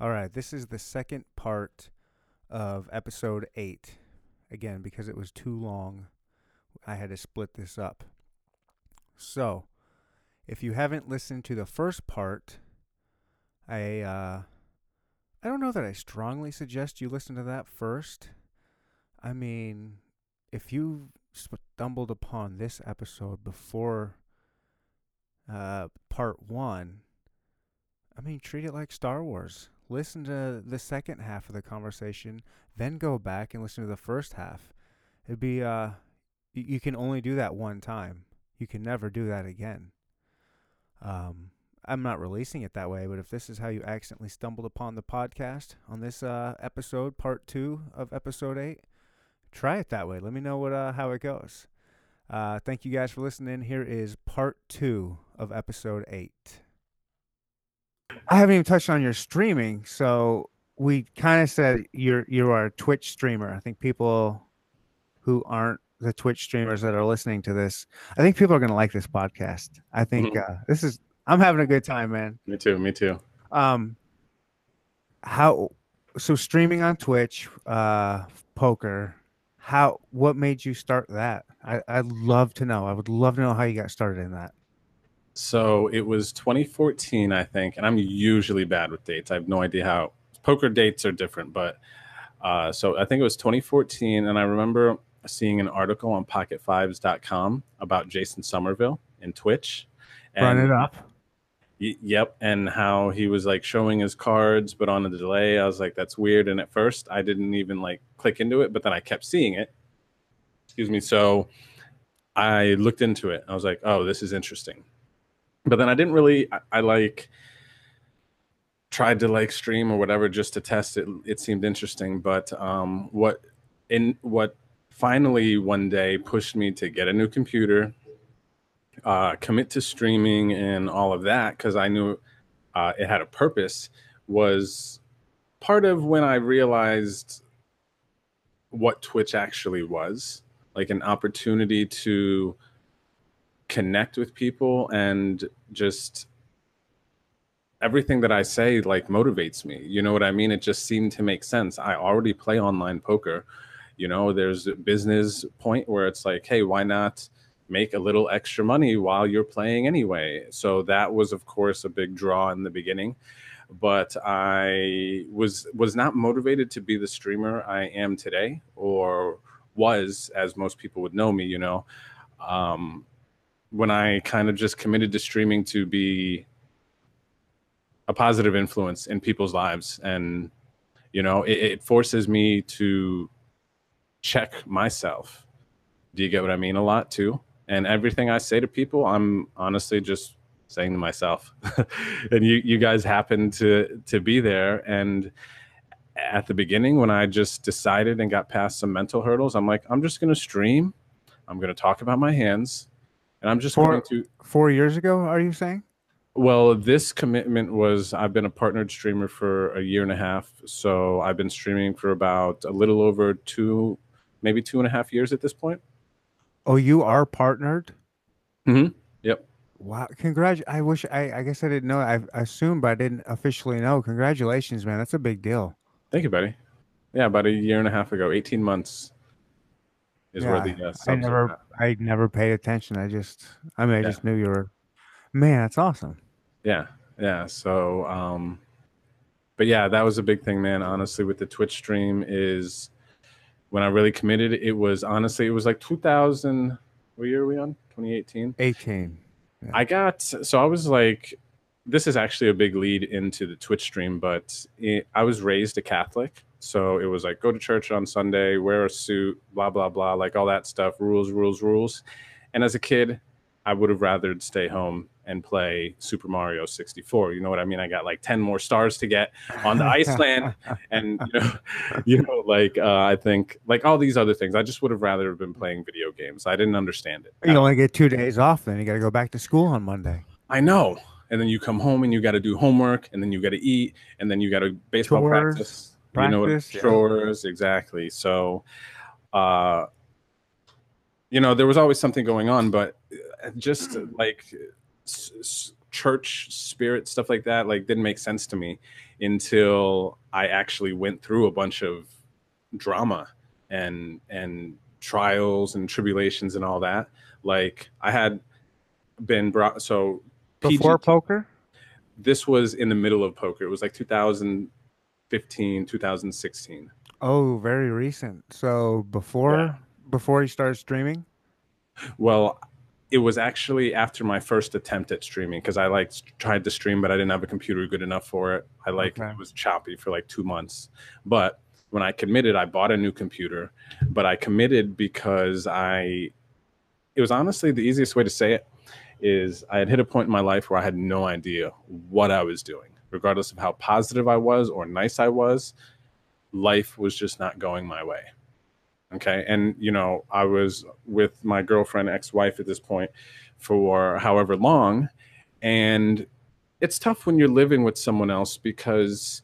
All right, this is the second part of episode eight. Again, because it was too long, I had to split this up. So, if you haven't listened to the first part, I uh, I don't know that I strongly suggest you listen to that first. I mean, if you stumbled upon this episode before uh, part one, I mean, treat it like Star Wars. Listen to the second half of the conversation, then go back and listen to the first half. It'd be, uh, you can only do that one time. You can never do that again. Um, I'm not releasing it that way, but if this is how you accidentally stumbled upon the podcast on this uh, episode, part two of episode eight, try it that way. Let me know what uh, how it goes. Uh, thank you guys for listening. Here is part two of episode eight. I haven't even touched on your streaming, so we kind of said you're you are a Twitch streamer. I think people who aren't the Twitch streamers that are listening to this, I think people are going to like this podcast. I think mm-hmm. uh, this is I'm having a good time, man. Me too. Me too. Um, how so streaming on Twitch, uh, poker. How what made you start that? I I'd love to know. I would love to know how you got started in that. So it was 2014, I think, and I'm usually bad with dates. I have no idea how poker dates are different, but uh, so I think it was 2014, and I remember seeing an article on PocketFives.com about Jason Somerville in Twitch. And, Run it up. Y- yep, and how he was like showing his cards, but on a delay. I was like, that's weird. And at first, I didn't even like click into it, but then I kept seeing it. Excuse me. So I looked into it. I was like, oh, this is interesting but then I didn't really. I, I, like tried to like stream or whatever just to test it. It seemed interesting, but um, what in what finally one day pushed me to get a new computer, uh, commit to streaming and all of that because I knew uh, it had a purpose. Was part of when I realized what Twitch actually was like an opportunity to connect with people and just everything that I say like motivates me. You know what I mean? It just seemed to make sense. I already play online poker. You know, there's a business point where it's like, hey, why not make a little extra money while you're playing anyway? So that was of course a big draw in the beginning. But I was was not motivated to be the streamer I am today or was as most people would know me, you know. Um, when I kind of just committed to streaming to be a positive influence in people's lives. And, you know, it, it, forces me to check myself. Do you get what I mean? A lot too. And everything I say to people, I'm honestly just saying to myself. and you, you guys happen to to be there. And at the beginning, when I just decided and got past some mental hurdles, I'm like, I'm just gonna stream. I'm gonna talk about my hands and I'm just four, going to four years ago. Are you saying? Well, this commitment was I've been a partnered streamer for a year and a half, so I've been streaming for about a little over two, maybe two and a half years at this point. Oh, you are partnered. Hmm. Yep. Wow! Congrat. I wish. I. I guess I didn't know. I assumed, but I didn't officially know. Congratulations, man. That's a big deal. Thank you, buddy. Yeah, about a year and a half ago, eighteen months is yeah, where the uh, I never I never paid attention. I just I mean I yeah. just knew you were man, that's awesome. Yeah. Yeah. So um but yeah, that was a big thing, man. Honestly, with the Twitch stream is when I really committed, it was honestly it was like 2000 what year are we on? 2018? 18. Yeah. I got so I was like this is actually a big lead into the Twitch stream, but it, I was raised a Catholic so it was like go to church on Sunday, wear a suit, blah blah blah, like all that stuff, rules, rules, rules. And as a kid, I would have rather stay home and play Super Mario 64. You know what I mean? I got like 10 more stars to get on the Iceland and you know, you know like uh, I think like all these other things. I just would have rather have been playing video games. I didn't understand it. You only get 2 days off then. You got to go back to school on Monday. I know. And then you come home and you got to do homework and then you got to eat and then you got to baseball practice Practice, you know what chores yeah. exactly so uh you know there was always something going on but uh, just like church spirit stuff like that like didn't make sense to me until I actually went through a bunch of drama and and trials and tribulations and all that. Like I had been brought so before PG, poker. This was in the middle of poker. It was like 2015, 2016. Oh, very recent. So before yeah. before you started streaming. Well, it was actually after my first attempt at streaming because I like tried to stream, but I didn't have a computer good enough for it. I like okay. it was choppy for like two months. But when I committed, I bought a new computer, but I committed because I. It was honestly the easiest way to say it is I had hit a point in my life where I had no idea what I was doing, regardless of how positive I was or nice I was. Life was just not going my way. Okay. And, you know, I was with my girlfriend, ex wife at this point for however long. And it's tough when you're living with someone else because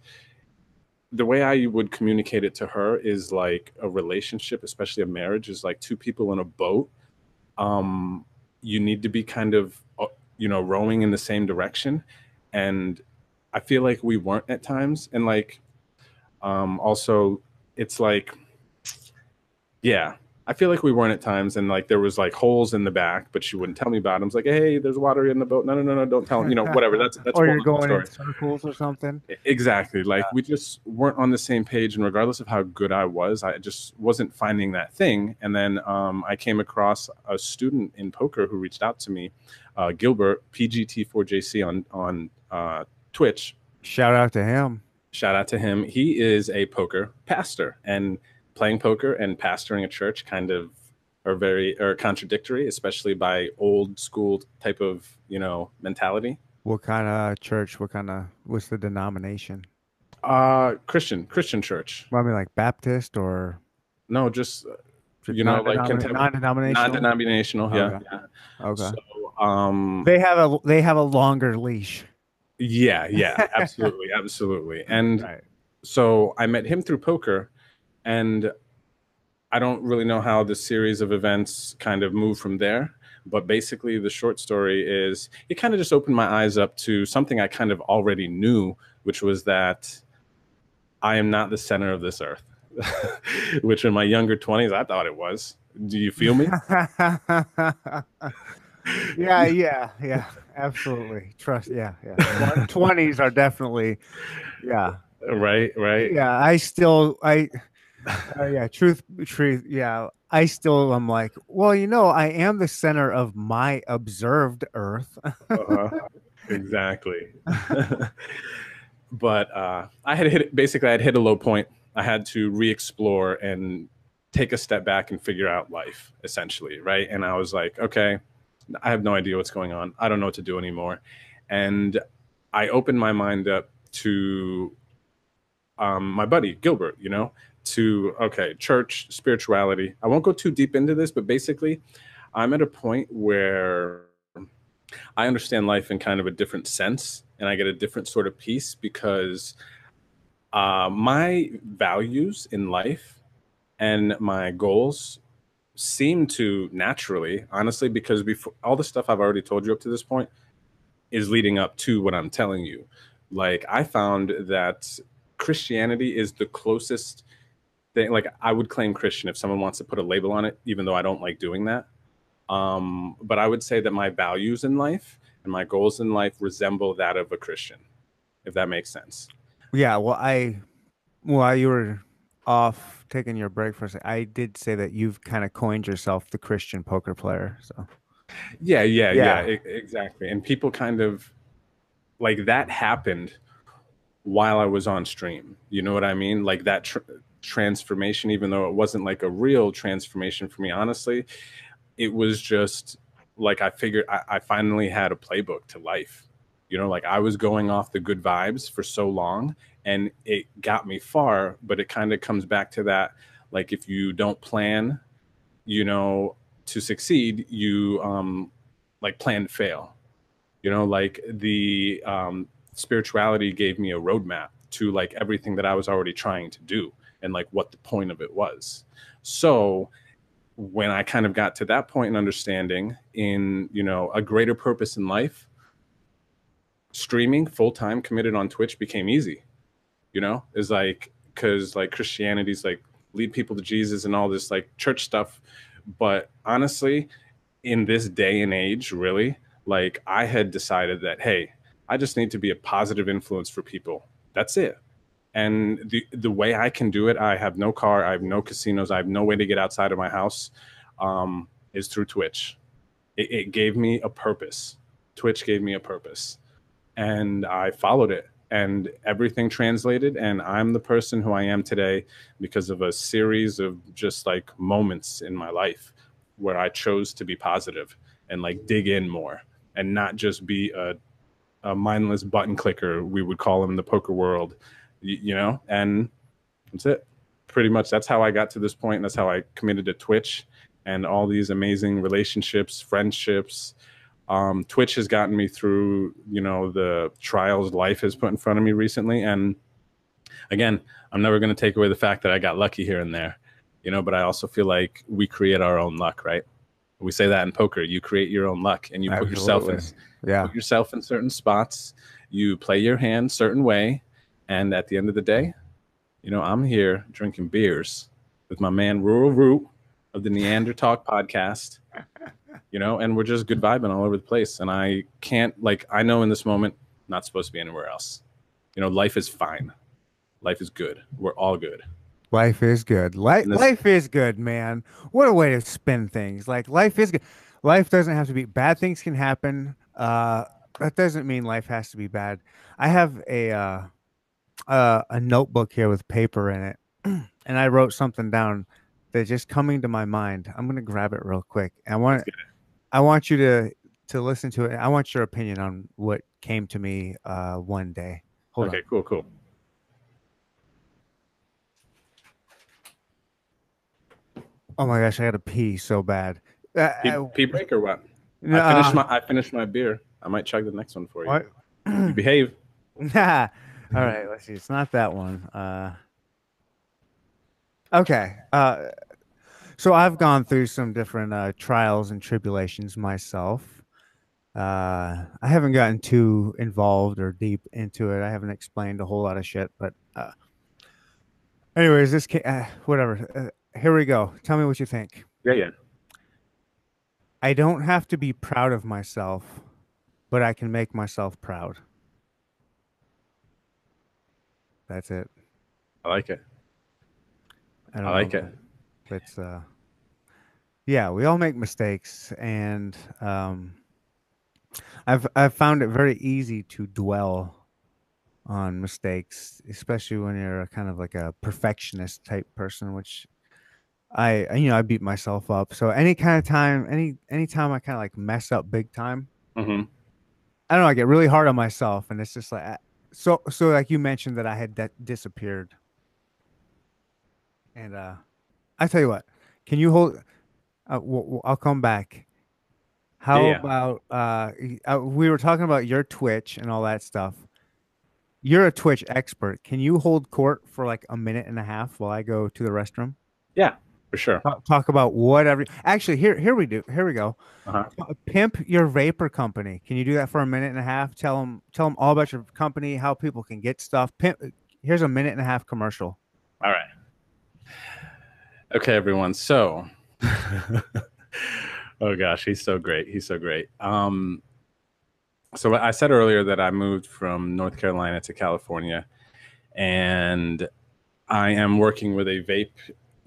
the way I would communicate it to her is like a relationship, especially a marriage, is like two people in a boat. Um, you need to be kind of, uh, you know, rowing in the same direction. And I feel like we weren't at times. And like, um, also, it's like, yeah, I feel like we weren't at times, and like there was like holes in the back, but she wouldn't tell me about them. It's like, hey, there's water in the boat. No, no, no, no, don't tell him. You know, whatever. That's that's. or you're going in circles or something. Exactly. Like yeah. we just weren't on the same page, and regardless of how good I was, I just wasn't finding that thing. And then um, I came across a student in poker who reached out to me, uh, Gilbert PGT4JC on on uh, Twitch. Shout out to him. Shout out to him. He is a poker pastor and playing poker and pastoring a church kind of are very are contradictory, especially by old school type of you know mentality. What kind of church? What kind of what's the denomination? Uh Christian Christian church. Well, I mean, like Baptist or no, just you know, like non-denominational. Non-denominational, yeah. Okay. yeah. okay. So, um, they have a they have a longer leash. Yeah, yeah, absolutely, absolutely. And right. so I met him through poker, and I don't really know how the series of events kind of moved from there. But basically, the short story is it kind of just opened my eyes up to something I kind of already knew, which was that I am not the center of this earth, which in my younger 20s, I thought it was. Do you feel me? yeah, yeah, yeah, absolutely. Trust, yeah, yeah. Twenties are definitely, yeah. Right, right. Yeah, I still, I, uh, yeah, truth, truth. Yeah, I still am like, well, you know, I am the center of my observed Earth. uh-huh. Exactly. but uh, I had hit basically, I had hit a low point. I had to re-explore and take a step back and figure out life, essentially, right? And I was like, okay, I have no idea what's going on. I don't know what to do anymore, and I opened my mind up to um, my buddy Gilbert, you know, to okay church spirituality i won't go too deep into this but basically i'm at a point where i understand life in kind of a different sense and i get a different sort of peace because uh, my values in life and my goals seem to naturally honestly because before all the stuff i've already told you up to this point is leading up to what i'm telling you. Like i found that christianity is the closest thing like i would claim christian if someone wants to put a label on it even though i don't like doing that. Um, but i would say that my values in life and my goals in life resemble that of a christian if that makes sense. Yeah well i while you were off taking your break for a second i did say that you've kind of coined yourself the christian poker player so yeah yeah yeah, yeah exactly and people kind of like that happened while I was on stream. You know what I mean? Like that tr- transformation, even though it wasn't like a real transformation for me, honestly, it was just like I figured I, I finally had a playbook to life. You know, like I was going off the good vibes for so long and it got me far, but it kind of comes back to that like if you don't plan, you know, to succeed, you um like plan to fail. You know, like the um spirituality gave me a roadmap to like everything that I was already trying to do and like what the point of it was. So when I kind of got to that point in understanding in, you know, a greater purpose in life, streaming full time committed on Twitch became easy. You know, is like because like Christianity's like lead people to Jesus and all this like church stuff. But honestly, in this day and age, really, like I had decided that hey, I just need to be a positive influence for people. That's it. And the the way I can do it, I have no car, I have no casinos, I have no way to get outside of my house, um, is through Twitch. It, it gave me a purpose. Twitch gave me a purpose, and I followed it and everything translated and i'm the person who i am today because of a series of just like moments in my life where i chose to be positive and like dig in more and not just be a, a mindless button clicker we would call him in the poker world you, you know and that's it. Pretty much that's how i got to this point that's how i committed to twitch and all these amazing relationships friendships um, Twitch has gotten me through, you know, the trials life has put in front of me recently. And again, I'm never going to take away the fact that I got lucky here and there, you know, but I also feel like we create our own luck, right? We say that in poker, you create your own luck and you Absolutely. put yourself in, yeah. put yourself in certain spots. You play your hand certain way. And at the end of the day, you know, I'm here drinking beers with my man Rural Root of the Neanderthal podcast you know, and we're just good vibing all over the place. And I can't like I know in this moment not supposed to be anywhere else. You know, life is fine. Life is good. We're all good. Life is good. Life life is good, man. What a way to spin things. Like life is good. Life doesn't have to be bad things can happen. Uh that doesn't mean life has to be bad. I have a uh, uh a notebook here with paper in it. and I wrote something down that's just coming to my mind. I'm gonna grab it real quick. I want I want you to to listen to it. I want your opinion on what came to me uh, one day. Hold okay, on. cool, cool. Oh my gosh, I had to pee so bad. Uh, pee, uh, pee, break or what? Uh, I finished my I finished my beer. I might chug the next one for you. What? you behave. All right, let's see. It's not that one. Uh, okay. Uh, so I've gone through some different uh, trials and tribulations myself. Uh, I haven't gotten too involved or deep into it. I haven't explained a whole lot of shit, but uh, anyways, this uh, whatever. Uh, here we go. Tell me what you think. Yeah, yeah. I don't have to be proud of myself, but I can make myself proud. That's it. I like it. I, I like know. it it's uh yeah we all make mistakes and um i've i've found it very easy to dwell on mistakes especially when you're a kind of like a perfectionist type person which i you know i beat myself up so any kind of time any anytime i kind of like mess up big time mm-hmm. i don't know i get really hard on myself and it's just like so so like you mentioned that i had de- disappeared and uh I tell you what, can you hold? Uh, I'll come back. How yeah. about uh, uh, we were talking about your Twitch and all that stuff. You're a Twitch expert. Can you hold court for like a minute and a half while I go to the restroom? Yeah, for sure. Talk, talk about whatever. Actually, here here we do. Here we go. Uh-huh. Pimp your vapor company. Can you do that for a minute and a half? Tell them tell them all about your company, how people can get stuff. Pimp. Here's a minute and a half commercial. All right. Okay, everyone. So, oh gosh, he's so great. He's so great. Um, so I said earlier that I moved from North Carolina to California, and I am working with a vape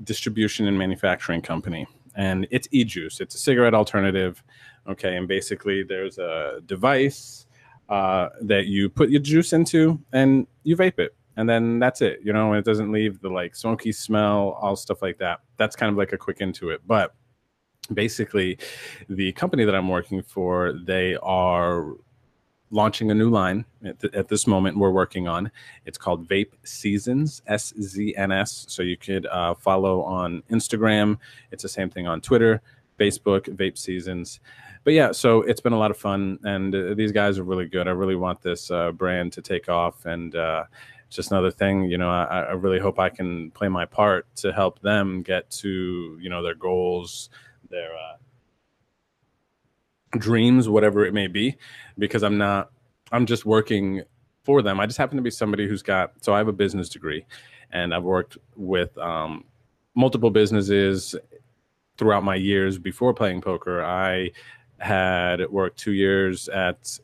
distribution and manufacturing company, and it's e-juice. It's a cigarette alternative. Okay, and basically there's a device uh, that you put your juice into, and you vape it and then that's it you know and it doesn't leave the like smoky smell all stuff like that. That's kind of like a quick into it. But basically the company that i'm working for they are launching a new line at, th- at, this moment we're working on. It's called vape seasons s-z-n-s so you could uh, follow on instagram. It's the same thing on twitter facebook vape seasons. But yeah so it's been a lot of fun and uh, these guys are really good. I really want this uh, brand to take off and just another thing you know I, I, really hope i can play my part to help them get to you know their goals their uh, dreams whatever it may be because i'm not I'm just working for them. I just happen to be somebody who's got so I have a business degree, and I've worked with um, multiple businesses throughout my years before playing poker. I had worked two years at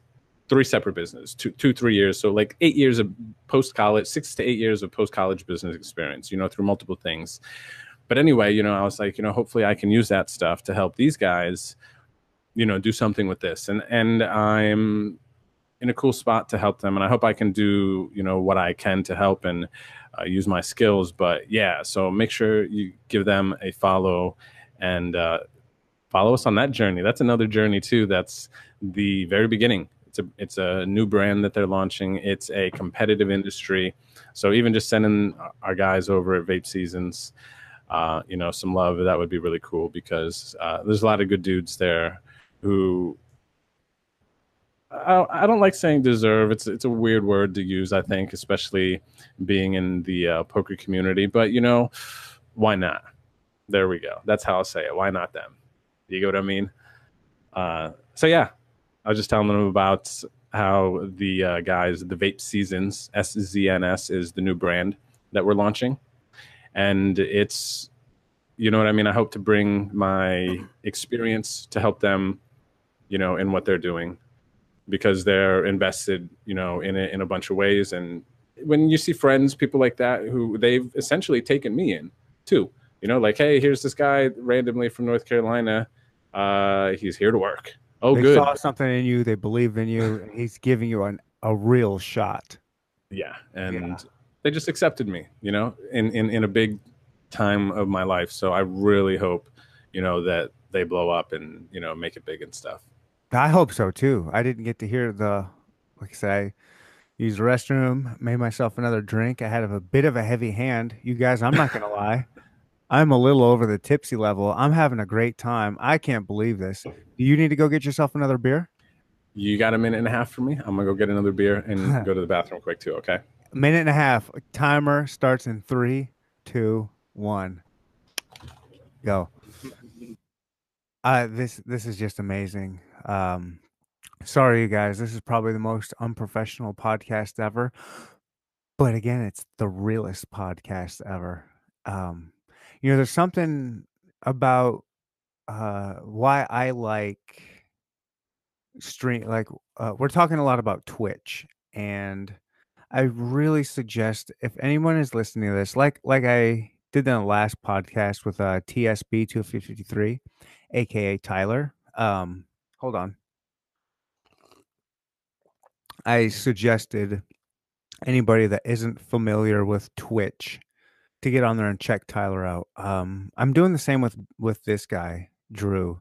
three separate businesses, two, two, three years. So like eight years of post college, six to eight years of post college business experience, you know, through multiple things. But anyway, you know, I was like, you know, hopefully I can use that stuff to help these guys, you know, do something with this. And and I'm in a cool spot to help them. And I hope I can do, you know, what I can to help and uh, use my skills. But yeah, so make sure you give them a follow and uh, follow us on that journey. That's another journey too. That's the very beginning. It's a it's a new brand that they're launching. It's a competitive industry. So even just sending our guys over at Vape Seasons, uh, you know, some love that would be really cool because uh, there's a lot of good dudes there who I, I don't like saying deserve. It's it's a weird word to use. I think, especially being in the uh, poker community. But you know, why not? There we go. That's how I'll say it. Why not them? You get what I mean? Uh, so yeah, I was just telling them about how the uh, guys, the Vape Seasons SZNS is the new brand that we're launching, and it's, you know what I mean. I hope to bring my experience to help them, you know, in what they're doing, because they're invested, you know, in it in a bunch of ways. And when you see friends, people like that, who they've essentially taken me in too you know, like, hey, here's this guy randomly from North Carolina. Uh, he's here to work. Oh, they good. saw something in you. They believe in you. He's giving you an, a real shot. Yeah, and yeah. they just accepted me. You know, in in in a big time of my life. So I really hope, you know, that they blow up and you know make it big and stuff. I hope so too. I didn't get to hear the, like I say, use the restroom, made myself another drink. I had a bit of a heavy hand. You guys, I'm not gonna lie. I'm a little over the tipsy level. I'm having a great time. I can't believe this. Do you need to go get yourself another beer? You got a minute and a half for me? I'm gonna go get another beer and go to the bathroom quick too. Okay. Minute and a half. Timer starts in three, two, one. Go. Uh, this this is just amazing. Um, sorry, you guys. This is probably the most unprofessional podcast ever, but again, it's the realest podcast ever. Um, you know, there's something about uh, why I like stream. Like, uh, we're talking a lot about Twitch, and I really suggest if anyone is listening to this, like like I did in the last podcast with uh, TSB two fifty three, aka Tyler. Um, hold on. I suggested anybody that isn't familiar with Twitch to get on there and check Tyler out. Um, I'm doing the same with with this guy, Drew.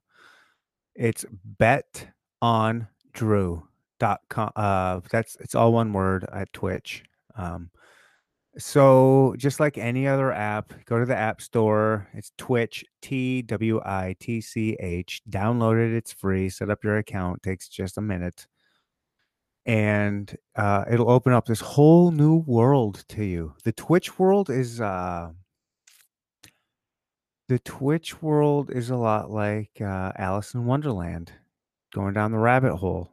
It's bet on Drew dot com. Uh, that's it's all one word at Twitch. Um, so just like any other app, go to the app store. It's Twitch, T W I T C H. Download it. It's free. Set up your account. Takes just a minute and uh, it'll open up this whole new world to you. The Twitch world is uh, the Twitch world is a lot like uh, Alice in Wonderland, going down the rabbit hole.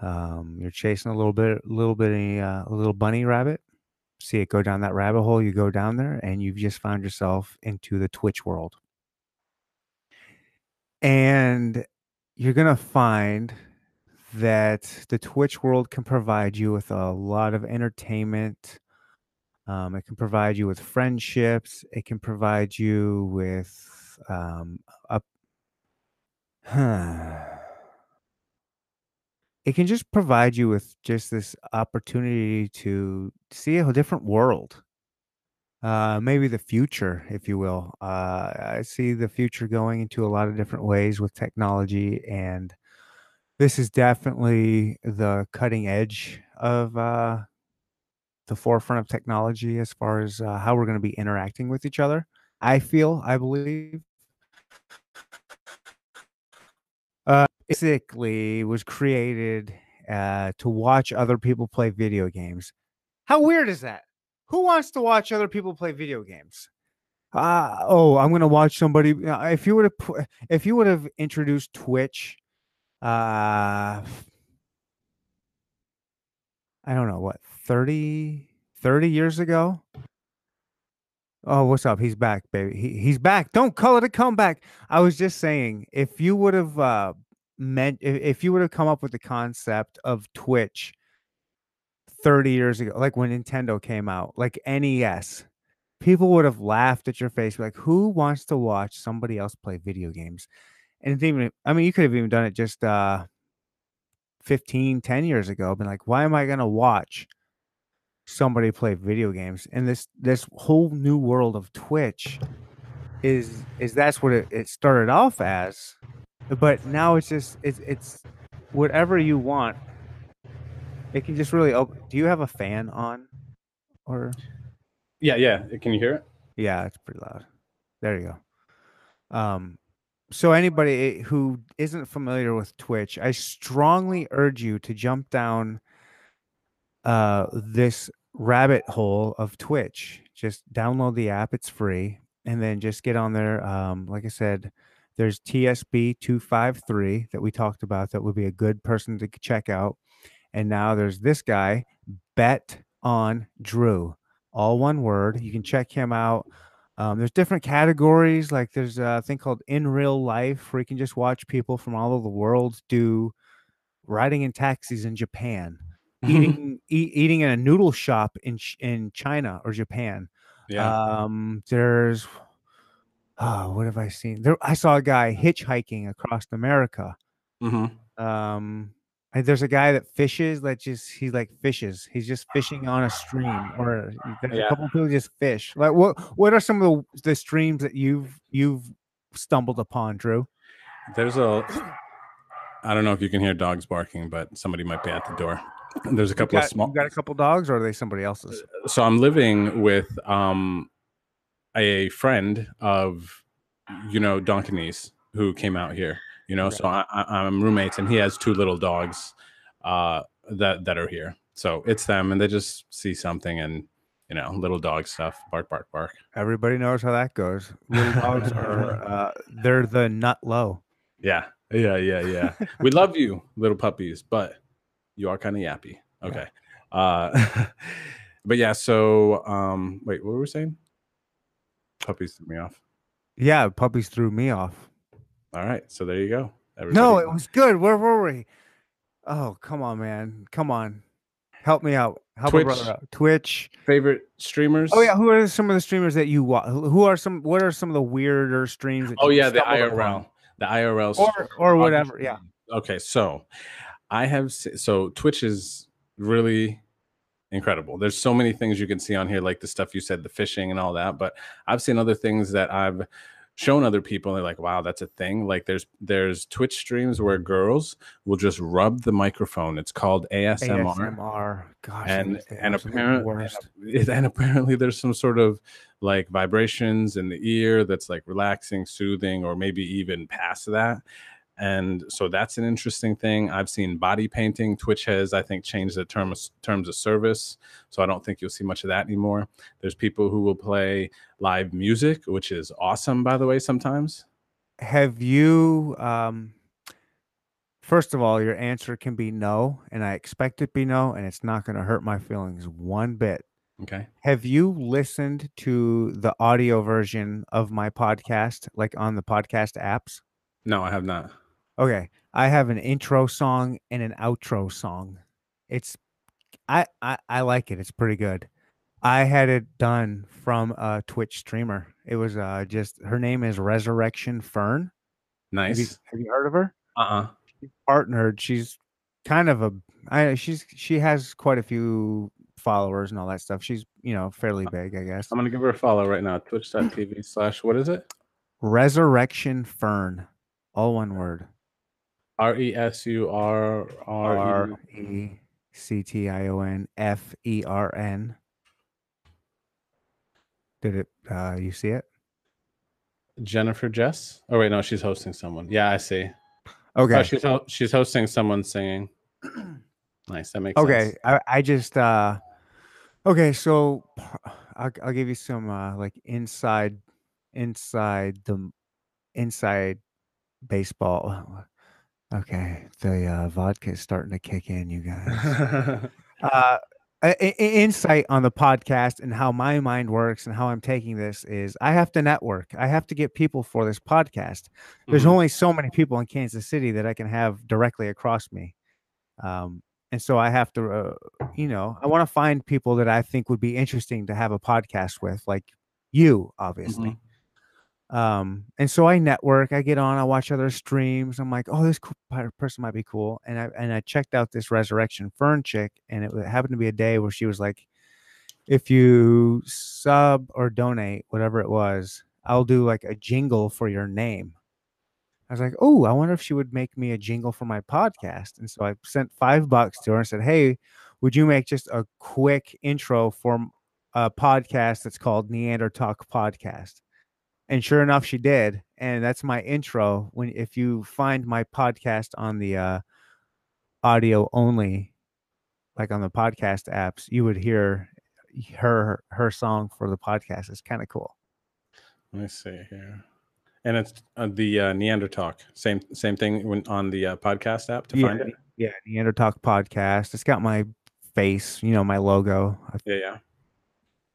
Um, you're chasing a little bit, little bit, uh, a little bunny rabbit. See it go down that rabbit hole. You go down there, and you've just found yourself into the Twitch world. And you're gonna find that the Twitch world can provide you with a lot of entertainment. Um, it can provide you with friendships. It can provide you with um, a. it can just provide you with just this opportunity to see a different world. Uh, maybe the future, if you will. Uh, I see the future going into a lot of different ways with technology and this is definitely the cutting edge of uh, the forefront of technology as far as uh, how we're going to be interacting with each other. I feel, I believe. Uh, basically, was created uh, to watch other people play video games. How weird is that? Who wants to watch other people play video games? Uh, oh, I'm gonna watch somebody. Uh, if you would have, if you would have introduced Twitch uh I don't know what 30, 30 years ago. Oh, what's up? He's back, baby. He he's back. Don't call it a comeback. I was just saying, if you would have uh meant if, if you would have come up with the concept of Twitch 30 years ago, like when Nintendo came out, like NES, people would have laughed at your face, like, who wants to watch somebody else play video games? And it's even I mean, you could have even done it just uh 15, 10 years ago, been like, why am I gonna watch somebody play video games? And this this whole new world of Twitch is is that's what it, it started off as. But now it's just it's it's whatever you want. It can just really open. Do you have a fan on? Or Yeah, yeah. Can you hear it? yeah, it's pretty loud. There you go. Um, so anybody who isn't familiar with Twitch, I strongly urge you to jump down uh this rabbit hole of Twitch. Just download the app, it's free, and then just get on there. Um, like I said, there's TSB two five three that we talked about that would be a good person to check out. And now there's this guy, Bet on Drew, all one word. You can check him out. Um, there's different categories. Like there's a thing called In Real Life, where you can just watch people from all over the world do riding in taxis in Japan, eating eat, eating in a noodle shop in in China or Japan. yeah. Um, there's oh, what have I seen? There, I saw a guy hitchhiking across America. hmm Um, there's a guy that fishes that just he like fishes. He's just fishing on a stream, or there's Yeah. a couple people just fish. Like what? What are some of the, the streams that you've you've stumbled upon, Drew? There's a. I don't know if you can hear dogs barking, but somebody might be at the door. There's a couple got, of small. you got a couple dogs, or are they somebody else's? so I'm living with um a friend of you know Donkanese who came out here. You know, so I, I'm roommates, and he has two little dogs uh, that that are here. So it's them, and they just see something, and you know, little dog stuff, bark, bark, bark. Everybody knows how that goes. Little dogs are uh, they're the nut low. Yeah, yeah, yeah, yeah. we love you, little puppies, but you are kind of yappy. Okay. Uh, but yeah, so um, wait, what were we saying? Puppies threw me off. Yeah, puppies threw me off. All right, so there you go. No, it was good. Where were we? Oh, come on, man. Come on. Help me out. Help Twitch. brother out. Twitch. favorite streamers. Oh yeah, who are some of the streamers that you watch? Who are some what are some of the weirder streams that Oh yeah, the IRL, upon? the IRL, Or- or whatever, yeah. Okay, so I have so Twitch is really incredible. There's so many things you can see on here, like the stuff you said, the fishing and all that. But I've seen other things that I've shown other people. And they're like, "Wow, that's a thing." Like there's there's Twitch streams where girls will just rub the microphone. It's called ASMR. ASMR. Gosh, and and apparently worst. and apparently there's some sort of like vibrations in the ear that's like relaxing soothing or maybe even past that and so that's an interesting thing. I've seen body painting twitch has i think changed the term terms of service. So i don't think you'll see much of that anymore. There's people who will play live music which is awesome by the way sometimes. Have you um first of all, your answer can be no, and I expect it to be no, and it's not gonna hurt my feelings one bit. okay. Have you listened to the audio version of my podcast, like on the podcast apps? no i have not Okay, I have an intro song and an outro song. It's I I, I like it. It's pretty good. I had it done from a Twitch streamer. It was uh just her name is Resurrection Fern. Have you, nice have you heard of her? uh-uh Partnered. She's kind of a I she's she has quite a few followers and all that stuff. She's, you know, fairly big, I guess. i'm gonna give her a follow right now twitch.tv slash what is it Resurrection Fern. All one word. E r-e-s-u-r-r-e R E C T I O N F E R N. Did it uh you see it? Jennifer Jess. Oh wait, no, she's hosting someone. Yeah, I see. Okay. Oh, she's ho- she's hosting someone singing. Nice, that makes sense. okay. sense. I, I just uh okay, so I'll, I'll give you some uh like inside inside the inside baseball. Okay, the uh, vodka is starting to kick in, you guys. uh, a- a- insight on the podcast and how my mind works and how I'm taking this is I have to network. I have to get people for this podcast. There's Mhm. only so many people in Kansas City that I can have directly across me. Um, and so I have to, uh, you know, I want to find people that I think would be interesting to have a podcast with, like you, obviously. Mhm. Um, and so I network, I get on, I watch other streams. I'm like, oh, this cool person might be cool. And I and I checked out this Resurrection Fern chick, and it happened to be a day where she was like, if you sub or donate, whatever it was, I'll do like a jingle for your name. I was like, oh, I wonder if she would make me a jingle for my podcast. And so I sent five bucks to her and said, hey, would you make just a quick intro for a podcast that's called Neanderthal Podcast? And sure enough, she did. And that's my intro. When if you find my podcast on the uh, audio only, like on the podcast apps, you would hear her her song for the podcast. It's kind of cool. Let me see here. And it's uh, the uh, Neanderthal. Same same thing when on the uh, podcast app to Yeah. find it. Yeah, Neanderthal podcast. It's got my face, you know, my logo. Yeah, yeah.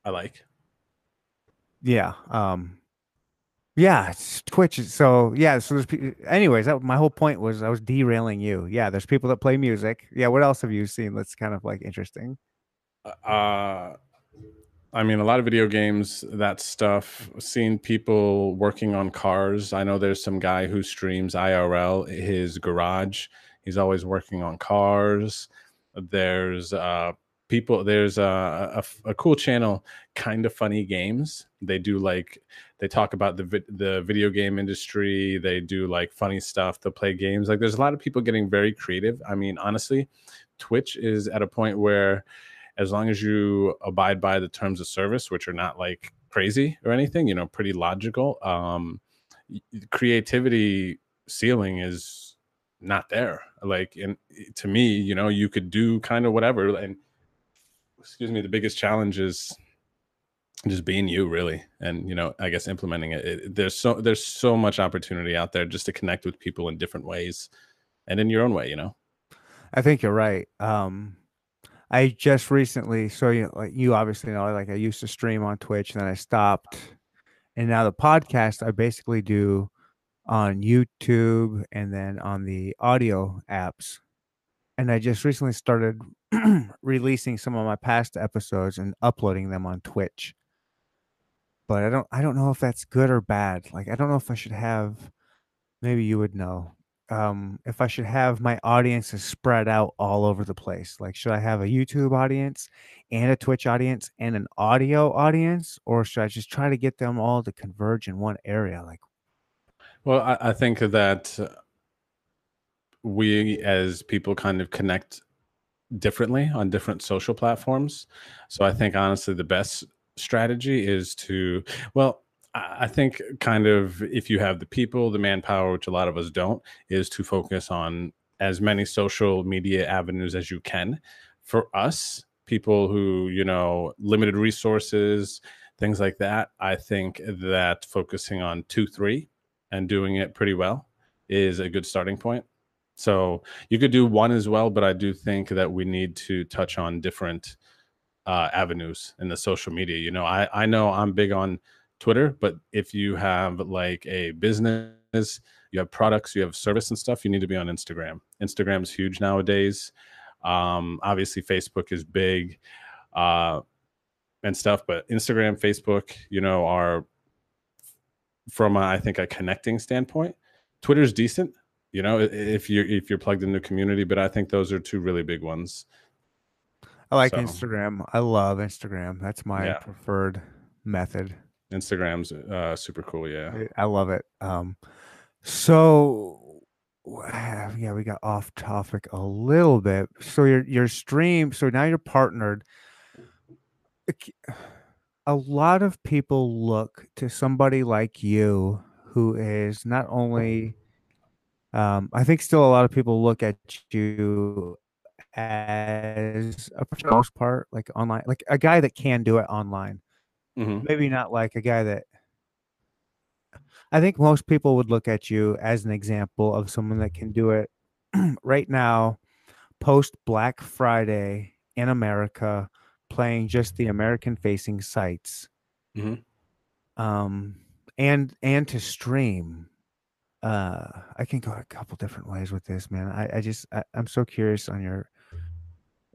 I like. Yeah. Um yeah, Twitch. So yeah, so there's anyways, that, my whole point was I was derailing you. Yeah, there's people that play music. Yeah, what else have you seen that's kind of like interesting? Uh, I mean, a lot of video games, that stuff. Seeing people working on cars. I know there's some guy who streams IRL his garage. He's always working on cars. There's uh, people. There's a a cool channel, kind of funny games. They do like they talk about the vi- the video game industry. They do like funny stuff. They play games. Like there's a lot of people getting very creative. I mean, honestly, Twitch is at a point where as long as you abide by the terms of service, which are not like crazy or anything, you know, pretty logical. Um, creativity ceiling is not there. Like, and to me, you know, you could do kind of whatever. And excuse me, the biggest challenge is just being you, really, and you know, I guess implementing it. it. There's so there's so much opportunity out there just to connect with people in different ways, and in your own way. You know. I think you're right. Um, I just recently, so you like you obviously know, like I used to stream on Twitch, and then I stopped, and now the podcast I basically do on YouTube and then on the audio apps. And I just recently started releasing some of my past episodes and uploading them on Twitch. But I don't, I don't know if that's good or bad. Like I don't know if I should have. Maybe you would know um if I should have my audiences spread out all over the place. Like should I have a YouTube audience and a Twitch audience and an audio audience or should I just try to get them all to converge in one area like Well, I, I think that we as people kind of connect differently on different social platforms. So I think honestly, the best strategy is to, well, I think kind of if you have the people, the manpower, which a lot of us don't, is to focus on as many social media avenues as you can. For us, people who, you know, limited resources, things like that, I think that focusing on two, three and doing it pretty well is a good starting point. So you could do one as well, but I do think that we need to touch on different uh, avenues in the social media. You know, I I know I'm big on Twitter, but if you have like a business, you have products, you have service and stuff, you need to be on Instagram. Instagram's huge nowadays. Um, obviously, Facebook is big uh, and stuff, but Instagram, Facebook, you know, are from a, I think a connecting standpoint. Twitter's decent, you know, if you're if you're plugged into community, but I think those are two really big ones. I like So- Instagram. I love Instagram. That's my Yeah. preferred method. Instagram's uh, super cool, yeah. I- I love it. Um, so yeah, we got off topic a little bit. So your your stream. So now you're partnered. A lot of people look to somebody like you who is not only. Um, I think still a lot of people look at you as a for the most part like online, like a guy that can do it online hmm maybe not like a guy that I think most people would look at you as an example of someone that can do it right now post Black Friday in America playing just the American facing sites. Mhm. Um and and to stream. Uh I can go a couple different ways with this, man. I, I just I, I'm so curious on your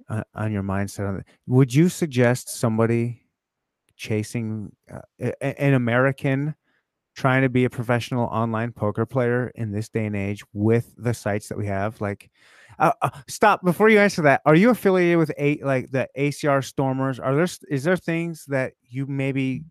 uh, on your mindset on. Would you suggest somebody chasing uh, a- an American trying to be a professional online poker player in this day and age with the sites that we have? Like, uh, uh, stop before you answer that. Are you affiliated with eight like the ACR Stormers? Are there is there things that you maybe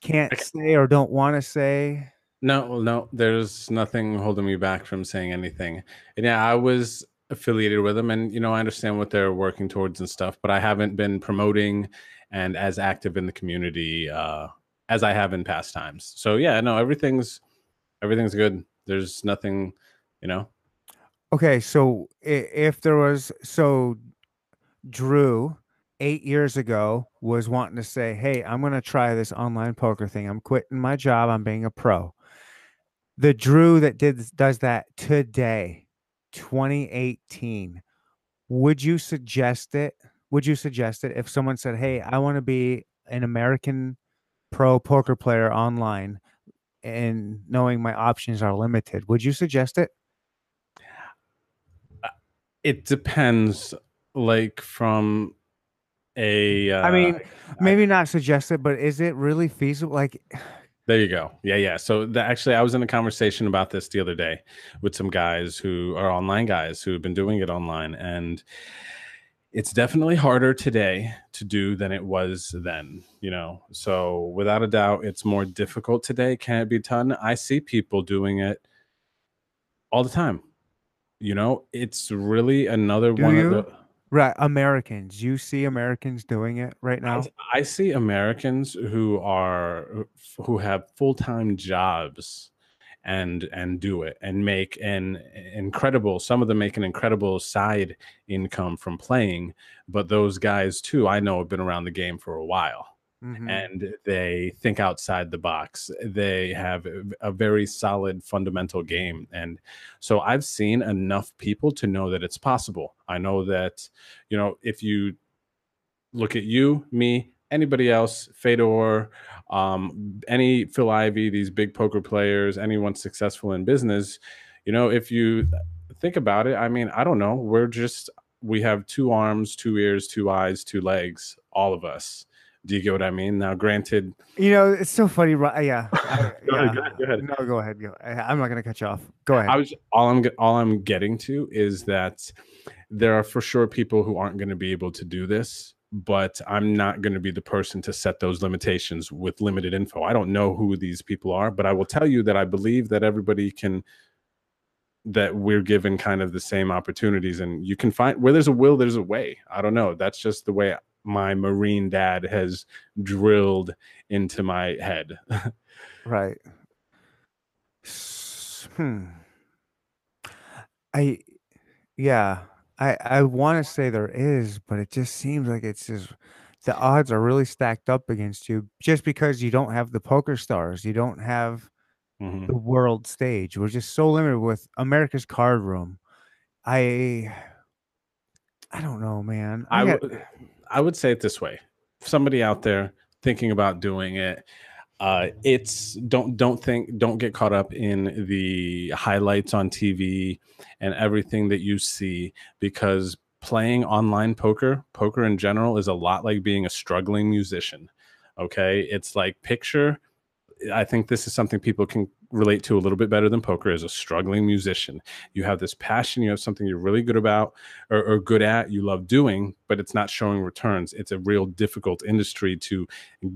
can't say or don't want to say? No, no, there's nothing holding me back from saying anything. And yeah, I was affiliated with them, and you know, I understand what they're working towards and stuff, but I haven't been promoting and as active in the community uh, as I have in past times. So yeah, no, everything's everything's good. There's nothing, you know. Okay, so if there was so Drew eight years ago was wanting to say, Hey, I'm gonna try this online poker thing. I'm quitting my job, I'm being a pro. The Drew that did does that today, 2018, would you suggest it? Would you suggest it if someone said, Hey, I want to be an American pro poker player online and knowing my options are limited? Would you suggest it? It depends, like from a. Uh, I mean, maybe not suggest it, but is it really feasible? Like, There you go. Yeah, yeah. So the, actually, I was in a conversation about this the other day with some guys who are online guys who have been doing it online, and it's definitely harder today to do than it was then. You know, so without a doubt, it's more difficult today. Can it be done? I see people doing it all the time. You know, it's really another Do one you? of the. Right, Americans. You see Americans doing it right now? I, see Americans who are uh, who have full time jobs and and do it and make an incredible. Some of them make an incredible side income from playing, but those guys too, I know have been around the game for a while Mhm. and they think outside the box. They have a a very solid fundamental game. And so I've seen enough people to know that it's possible. I know that, you know, if you look at you, me, anybody else, Fedor, um, any Phil Ivey, these big poker players, anyone successful in business, you know, if you think about it, I mean, I don't know. We're just, we have two arms, two ears, two eyes, two legs, all of us. Do you get what I mean? Now, granted, You know, it's so funny. Right? Yeah. I- Go ahead, yeah. go ahead, go ahead. No, go ahead. Go. I'm not going to cut you off. Go ahead. I was all I'm all I'm getting to is that there are for sure people who aren't going to be able to do this, but I'm not going to be the person to set those limitations with limited info. I don't know who these people are, but I will tell you that I believe that everybody can that we're given kind of the same opportunities and you can find where there's a will there's a way. I don't know. That's just the way my marine dad has drilled into my head. Right. Hmm. I, yeah, I I want to say there is, but it just seems like it's just the odds are really stacked up against you just because you don't have the poker stars, you don't have Mhm. the world stage. We're just so limited with America's Card Room. I I don't know, man. I got- would I would say it this way: somebody out there thinking about doing it, uh, it's don't don't think don't get caught up in the highlights on TV and everything that you see because playing online poker, poker in general, is a lot like being a struggling musician. Okay, it's like picture. I think this is something people can relate to a little bit better than poker as a struggling musician. You have this passion, you have something you're really good about or, or good at, you love doing, but it's not showing returns. It's a real difficult industry to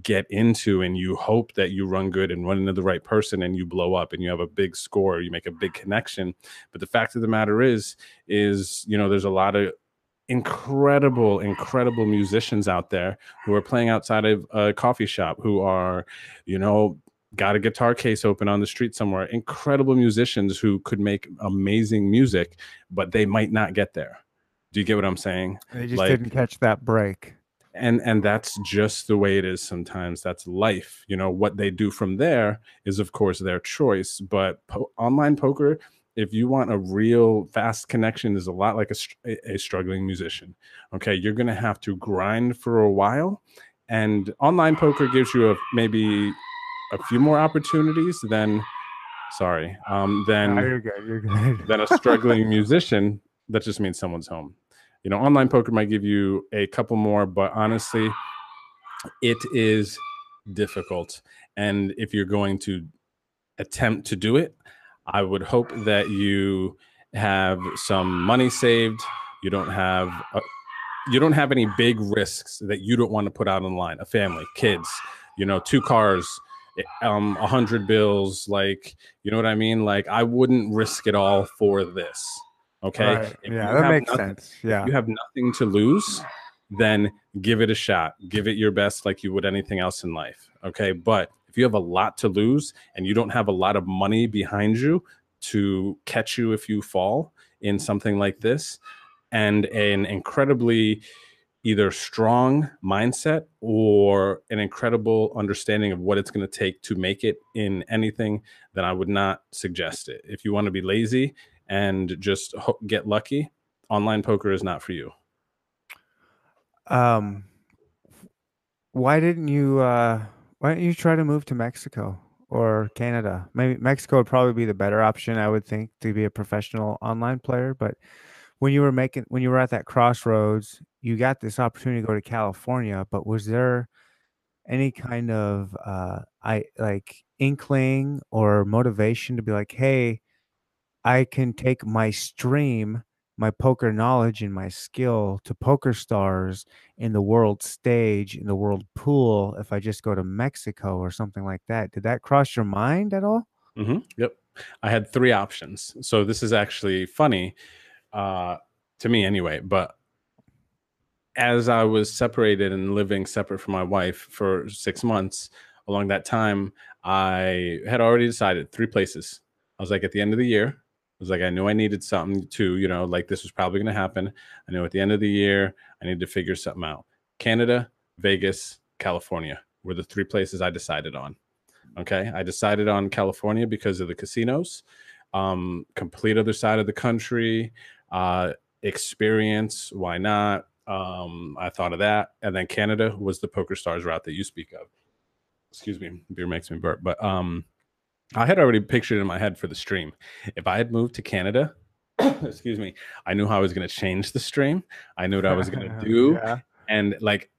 get into, and you hope that you run good and run into the right person and you blow up and you have a big score, you make a big connection. But the fact of the matter is, is you know, there's a lot of incredible, incredible musicians out there who are playing outside of a coffee shop, who are, you know, got a guitar case open on the street somewhere. Incredible musicians who could make amazing music, but they might not get there. Do you get what I'm saying? they just like- didn't catch that break. and and that's just the way it is sometimes that's life you know what they do from there is of course their choice but po- online poker if you want a real fast connection is a lot like a, a struggling musician okay you're going to have to grind for a while and online poker gives you a maybe a few more opportunities than sorry um than you're good. You're good. than a struggling musician that just means someone's home you know online poker might give you a couple more but honestly it is difficult and if you're going to attempt to do it I would hope that you have some money saved. You don't have a, you don't have any big risks that you don't want to put out online. A family, kids, you know, two cars, um, a hundred bills. Like, you know what I mean? Like, I wouldn't risk it all for this. Okay. Right. Yeah, that makes nothing, sense. Yeah. you have nothing to lose, then give it a shot. Give it your best, like you would anything else in life. Okay. But if you have a lot to lose and you don't have a lot of money behind you to catch you if you fall in something like this, and an incredibly either strong mindset or an incredible understanding of what it's going to take to make it in anything, then I would not suggest it. If you want to be lazy and just ho- get lucky, online poker is not for you. Um, why didn't you? Uh, why don't you try to move to Mexico or Canada? Maybe Mexico would probably be the better option, I would think, to be a professional online player. But when you were making, when you were at that crossroads, you got this opportunity to go to California. But was there any kind of, uh, I like inkling or motivation to be like, hey, I can take my stream my poker knowledge and my skill to poker stars in the world stage in the world pool if I just go to Mexico or something like that. Did that cross your mind at all? Mm-hmm. Yep. I had three options. So this is actually funny uh, to me anyway. But as I was separated and living separate from my wife for six months, along that time, I had already decided three places. I was like, at the end of the year, I was like, I knew I needed something to, you know, like this was probably going to happen. I knew at the end of the year, I needed to figure something out. Canada, Vegas, California were the three places I decided on. Okay. I decided on California because of the casinos, um, complete other side of the country, uh, experience. Why not? Um, I thought of that. And then Canada was the Poker Stars route that you speak of. Excuse me. Beer makes me burp. But, um, I had already pictured in my head for the stream. If I had moved to Canada, excuse me, I knew how I was going to change the stream. I knew what I was going to do. yeah. And like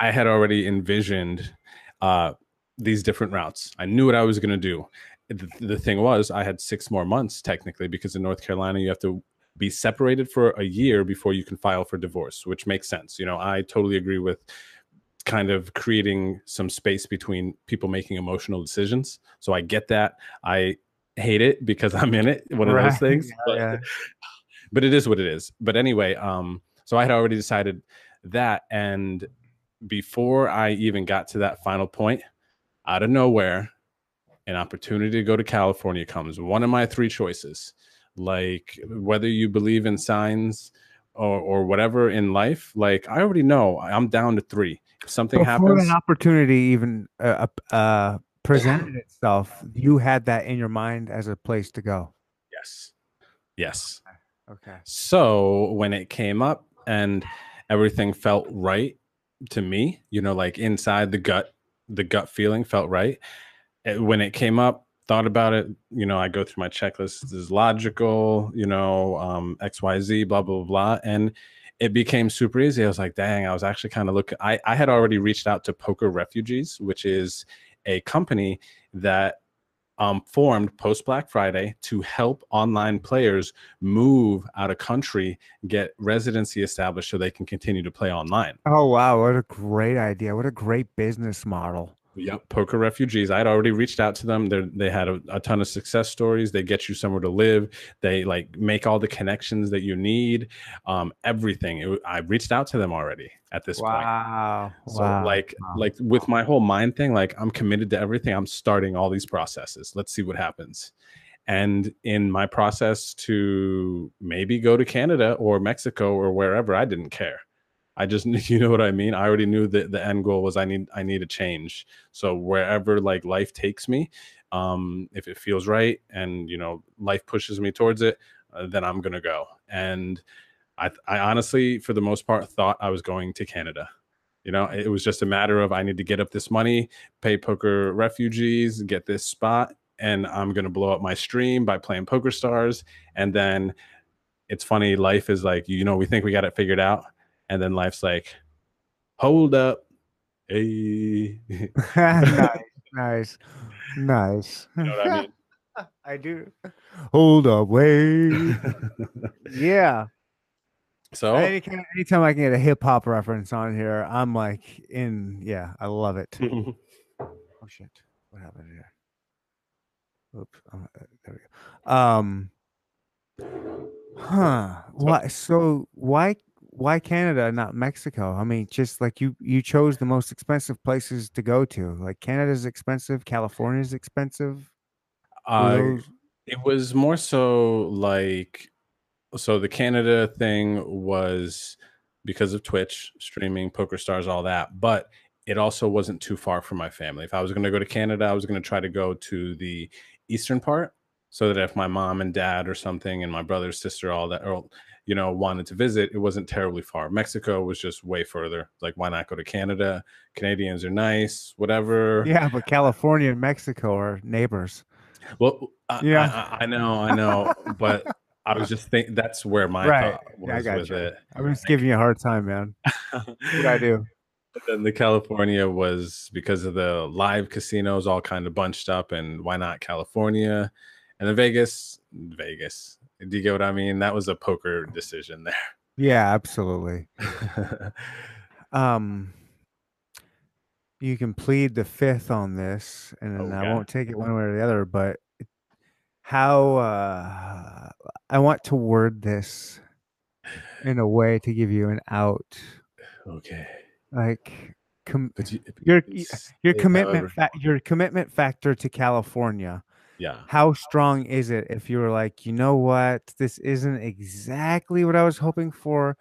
I had already envisioned uh, these different routes. I knew what I was going to do. The, the thing was, I had six more months technically because in North Carolina, you have to be separated for a year before you can file for divorce, which makes sense. You know, I totally agree with kind of creating some space between people making emotional decisions. So I get that. I hate it because I'm in it, one of those things. Yeah, but, yeah. but it is what it is. But anyway, um, so I had already decided that. And before I even got to that final point, out of nowhere, an opportunity to go to California comes. One of my three choices. Like whether you believe in signs or, or whatever in life, like I already know I'm down to three something Before happens. an opportunity even uh, uh, uh, presented itself, you had that in your mind as a place to go. Yes. Yes. Okay. So when it came up and everything felt right to me, you know, like inside the gut, the gut feeling felt right. When it came up, thought about it, you know, I go through my checklist. This is logical, you know, um, X, Y, Z, blah, blah, blah. And it became super easy. I was like, dang, I was actually kind of looking. I, I had already reached out to Poker Refugees, which is a company that um, formed post Black Friday to help online players move out of country, get residency established so they can continue to play online. Oh, wow. What a great idea. What a great business model. Yep, poker refugees. I had already reached out to them. They they had a, a, ton of success stories. They get you somewhere to live. They like make all the connections that you need. Um, everything. It, I reached out to them already at this wow. point. Wow. So wow. like wow. like with my whole mind thing, like I'm committed to everything. I'm starting all these processes. Let's see what happens. And in my process to maybe go to Canada or Mexico or wherever, I didn't care. I just you know what I mean. I already knew that the end goal was I need I need a change. So wherever like life takes me, Um, if it feels right and you know life pushes me towards it, uh, then I'm gonna go. And I, I honestly, for the most part, thought I was going to Canada. You know, it was just a matter of I need to get up this money, pay poker refugees, get this spot, and I'm gonna blow up my stream by playing Poker Stars. And then it's funny, life is like, you know, we think we got it figured out, and then life's like, hold up, hey. nice, nice, nice. You know what I mean? I do. Hold up, wait. yeah. So Any, anytime I can get a hip hop reference on here, I'm like in. Yeah, I love it. oh shit! What happened here? Oops. Uh, there we go. Um. Huh. Why? So why? Why Canada, not Mexico? I mean, just like you, you chose the most expensive places to go to. Like Canada's expensive, California's expensive. Uh, those- it was more so like so the Canada thing was because of Twitch streaming, Poker Stars, all that, but it also wasn't too far from my family. If I was going to go to Canada, I was going to try to go to the eastern part so that if my mom and dad or something and my brother, sister, all that, or you know, wanted to visit, it wasn't terribly far. Mexico was just way further. Like, why not go to Canada? Canadians are nice, whatever. yeah, but California and Mexico are neighbors. Well, I, Yeah. I, I know, I know, but I was just thinking that's where my Right. thought Yeah, I was got with you. it. I'm just giving you a hard time, man. What I do? But then the California was because of the live casinos all kind of bunched up, and why not California? And then Vegas, Vegas. Do you get what I mean? That was a poker decision there. Yeah, absolutely. Um, you can plead the fifth on this, and I won't take it one way or the other. But how uh, I want to word this in a way to give you an out, okay. like com- you, your your commitment fa- your commitment factor to California. Yeah. how strong is it if you were like, you know what, this isn't exactly what I was hoping for,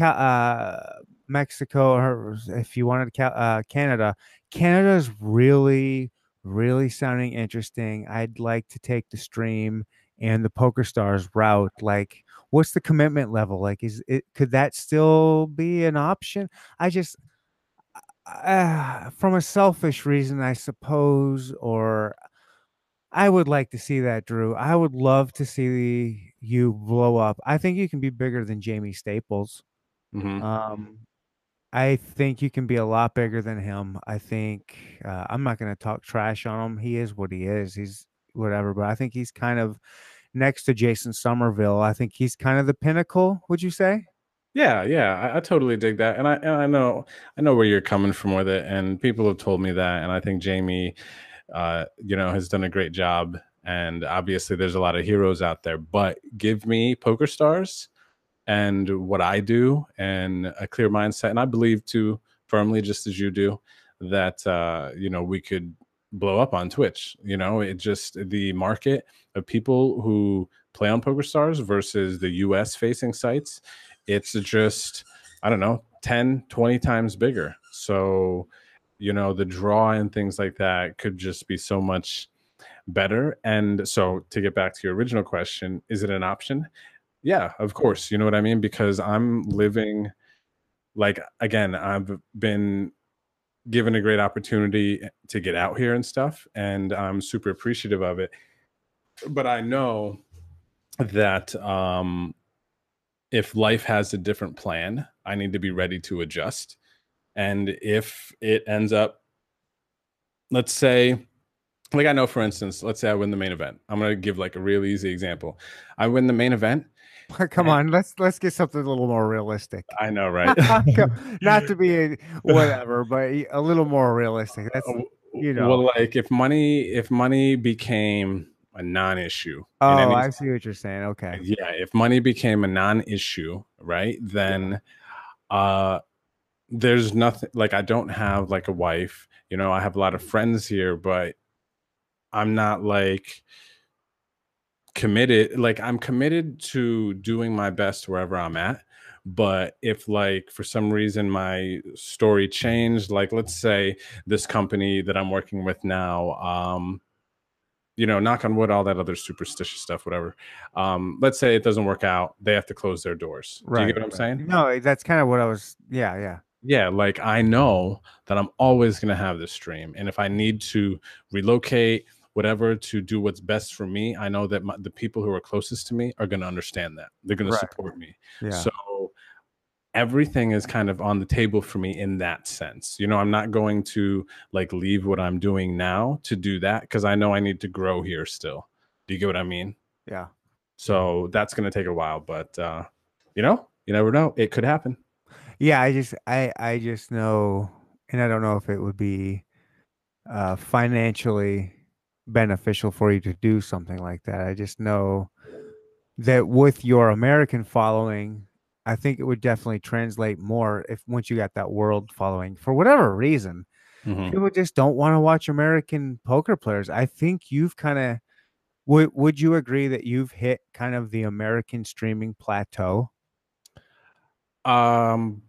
uh, Mexico, or if you wanted uh, Canada, Canada is really, really sounding interesting. I'd like to take the stream and the Poker Stars route. Like, what's the commitment level? Like, is it could that still be an option? I just. Uh, from a selfish reason, I suppose, or I would like to see that, Drew. I would love to see you blow up. I think you can be bigger than Jaime Staples. Mhm. Um, I think you can be a lot bigger than him. I think uh, I'm not going to talk trash on him. He is what he is. He's whatever, but I think he's kind of next to Jason Somerville. I think he's kind of the pinnacle. Would you say? Yeah, yeah, I, I totally dig that, and I and I know I know where you're coming from with it, and people have told me that, and I think Jamie, uh, you know, has done a great job, and obviously there's a lot of heroes out there, but give me Poker Stars, and what I do, and a clear mindset, and I believe too firmly, just as you do, that uh, you know we could blow up on Twitch. You know, it just the market of people who play on Poker Stars versus the US facing sites it's just i don't know 10 20 times bigger so you know the draw and things like that could just be so much better and so to get back to your original question is it an option yeah of course you know what i mean because i'm living like again i've been given a great opportunity to get out here and stuff and i'm super appreciative of it but i know that um if life has a different plan, I need to be ready to adjust. And if it ends up, let's say, like I know, for instance, let's say I win the main event. I'm gonna give like a real easy example. I win the main event. Come on, let's let's get something a little more realistic. I know, right? Not to be a, whatever, but a little more realistic. That's you know. well, like if money, if money became a non-issue. oh, I see what you're saying. Okay. yeah if money became a non-issue right then uh there's nothing like i don't have like a wife you know i have a lot of friends here but i'm not like committed like i'm committed to doing my best wherever i'm at but if like for some reason my story changed like let's say this company that i'm working with now um you know, knock on wood, all that other superstitious stuff, whatever. Um, let's say it doesn't work out, they have to close their doors. Do you get what I'm saying? No, that's kind of what I was. Yeah, yeah. Yeah, like I know that I'm always going to have this stream. And if I need to relocate, whatever, to do what's best for me, I know that my, the people who are closest to me are going to understand that. They're going Right. to support me. Yeah. So everything is kind of on the table for me in that sense. You know, I'm not going to like leave what I'm doing now to do that because I know I need to grow here still. Do you get what I mean? yeah. So that's going to take a while, but uh, you know, you never know. It could happen. Yeah, I just I I just know and I don't know if it would be uh financially beneficial for you to do something like that. I just know that with your American following, I think it would definitely translate more if once you got that world following for whatever reason. Mhm. People just don't want to watch American poker players. I think you've kind of would would you agree that you've hit kind of the American streaming plateau? Um,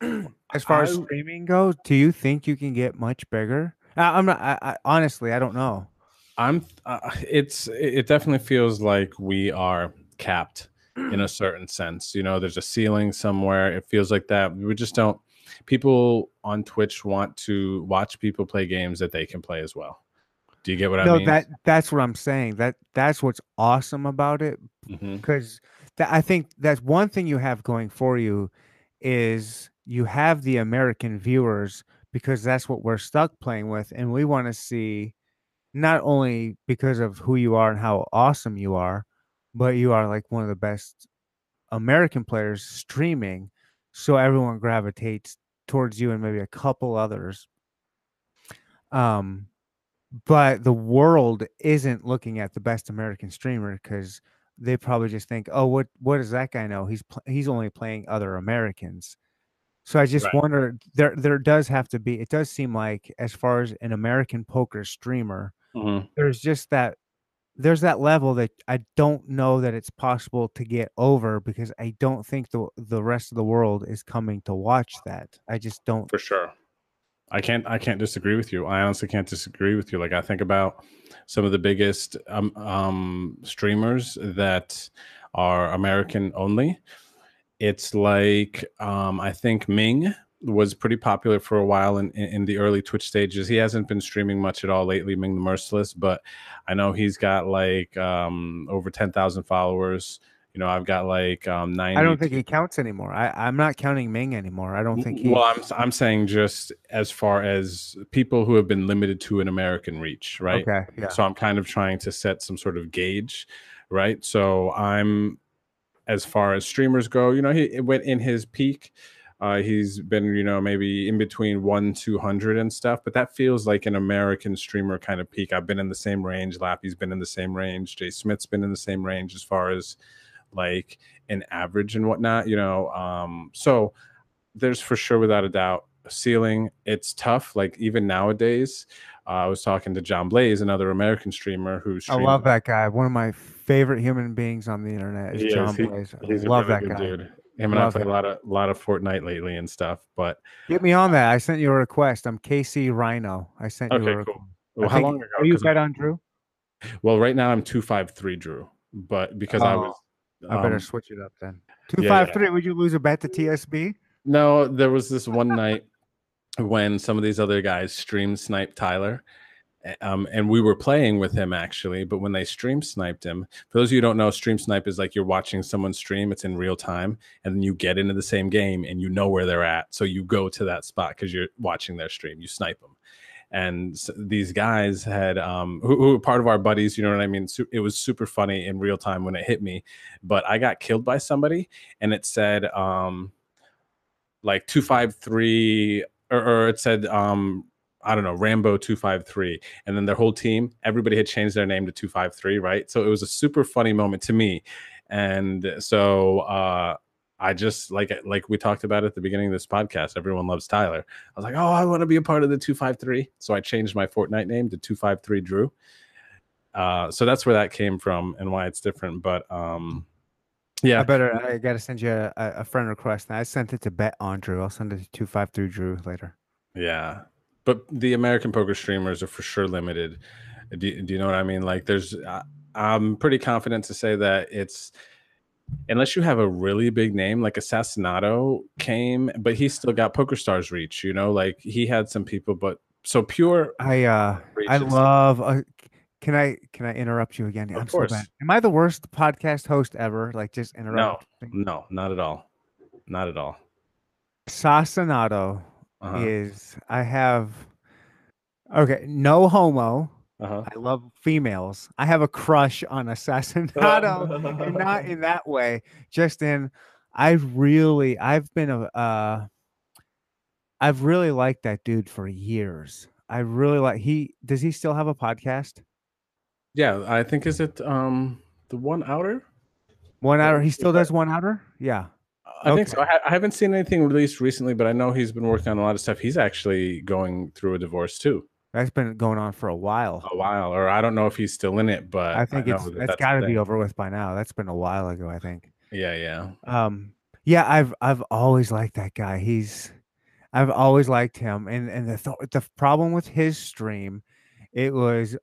As far as streaming goes, do you think you can get much bigger? I, I'm not. I, I honestly, I don't know. I'm. Uh, it's. It definitely feels like we are capped in a certain sense. You know, there's a ceiling somewhere. It feels like that. We just don't. People on Twitch want to watch people play games that they can play as well. Do you get what I mean? no, that that's what I'm saying. That that's what's awesome about it Mhm. because that I think that's one thing you have going for you is you have the American viewers because that's what we're stuck playing with, and we want to see not only because of who you are and how awesome you are, but you are like one of the best American players streaming, so everyone gravitates towards you and maybe a couple others. Um, but the world isn't looking at the best American streamer because they probably just think, "Oh, what what does that guy know? He's pl- he's only playing other Americans." So I just Right. wonder there there does have to be. It does seem like as far as an American poker streamer, Mhm. there's just that there's that level that I don't know that it's possible to get over because I don't think the the rest of the world is coming to watch that. I just don't. for sure i can't i can't disagree with you. I honestly can't disagree with you. Like i think about some of the biggest um, um streamers that are american only. It's like um i think ming was pretty popular for a while in, in, in the early twitch stages. He hasn't been streaming much at all lately ming the merciless but i know he's got like um over 10000 followers you know i've got like um 90 I don't think he counts anymore. I I'm not counting Ming anymore. I don't think he. Well, I'm I'm saying just as far as people who have been limited to an American reach, right? Okay. Yeah. So I'm kind of trying to set some sort of gauge, right? So I'm as far as streamers go, you know, he it went in his peak. Uh, he's been, you know, maybe in between one, two hundred and stuff, but that feels like an American streamer kind of peak. I've been in the same range. Lappy's been in the same range. Jay Smith's been in the same range as far as like an average and whatnot, you know. Um, so there's for sure, without a doubt, a ceiling. It's tough. Like even nowadays, uh, I was talking to John Blaze, another American streamer who I love that guy. One of my favorite human beings on the internet is He is. John He- Blaze. I He's love a really that guy. dude. Him and I play a lot of a lot of Fortnite lately and stuff. But Get me on that. I sent you a request. I'm KC Rhino. I sent you Okay, a request. cool. Well, how think- long ago? Are you bet on Drew? well, right now I'm two five three Drew, but because I Oh, was, I better um, switch it up then. Two yeah, five yeah. three. Would you lose a bet to TSB? No, there was this one night when some of these other guys streamed snipe Tyler. Um, and we were playing with him actually, but when they stream sniped him, for those of you who don't know, stream snipe is like you're watching someone stream, it's in real time, and then you get into the same game and you know where they're at. So you go to that spot because you're watching their stream, you snipe them. And these guys had, um, who, who were part of our buddies, you know what I mean? It was super funny in real time when it hit me, but I got killed by somebody and it said, um, like 253 or, or it said um I don't know, Rambo 253. And then their whole team, everybody had changed their name to 253, right? So it was a super funny moment to me. And so uh I just like like we talked about at the beginning of this podcast, everyone loves Tyler. I was like, "Oh, I want to be a part of the 253." So I changed my Fortnite name to 253 Drew. Uh so that's where that came from and why it's different, but um yeah, I better. I gotta send you a, a friend request. I sent it to bet on Drew. I'll send it to two five three Drew later. Yeah. But the American poker streamers are for sure limited. Do, do you know what I mean? Like, there's, uh, I'm pretty confident to say that it's, unless you have a really big name like Assassinato came, but he still got Poker Stars reach. You know, like he had some people, but so pure. I uh, I love. Uh, can I can I interrupt you again? Of I'm course. So bad. Am I the worst podcast host ever? Like just interrupt. No, no, not at all. Not at all. Sasinato uh-huh. is I have okay, no homo. Uh-huh. I love females. I have a crush on Assassinato, and not in that way. Just in, I really, I've been a, uh, I've really liked that dude for years. I really like he. Does he still have a podcast? Yeah, I think is it um the one outer. One outer. He still does one outer. Yeah. I okay. think so. I, ha- I, haven't seen anything released recently, but I know he's been working on a lot of stuff. He's actually going through a divorce too. That's been going on for a while. A while, or I don't know if he's still in it, but I think I it's that's got to be over with by now. That's been a while ago, I think. Yeah, yeah. Um, yeah, I've I've always liked that guy. He's, I've always liked him, and and the th- the problem with his stream, it was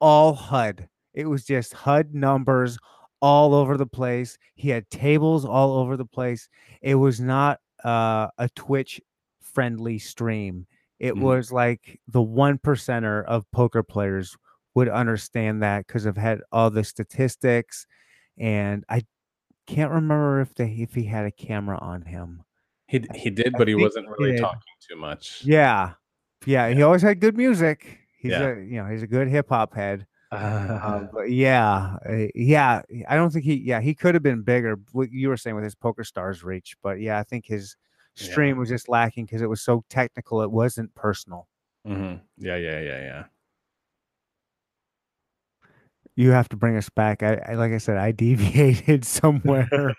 all HUD. It was just HUD numbers all over the place. He had tables all over the place. It was not uh, a Twitch friendly stream. It mm. was like the one percenter of poker players would understand that because I've had all the statistics, and I can't remember if they if he had a camera on him. He he did, but I he wasn't really talking too much. Yeah. yeah, yeah. He always had good music. He's yeah. a you know he's a good hip hop head. Uh, but yeah, uh, yeah. I don't think he. Yeah, he could have been bigger. What you were saying with his Poker Stars reach, but yeah, I think his stream yeah. was just lacking because it was so technical. It wasn't personal. Mm-hmm. Yeah, yeah, yeah, yeah. You have to bring us back. I, I like I said, I deviated somewhere.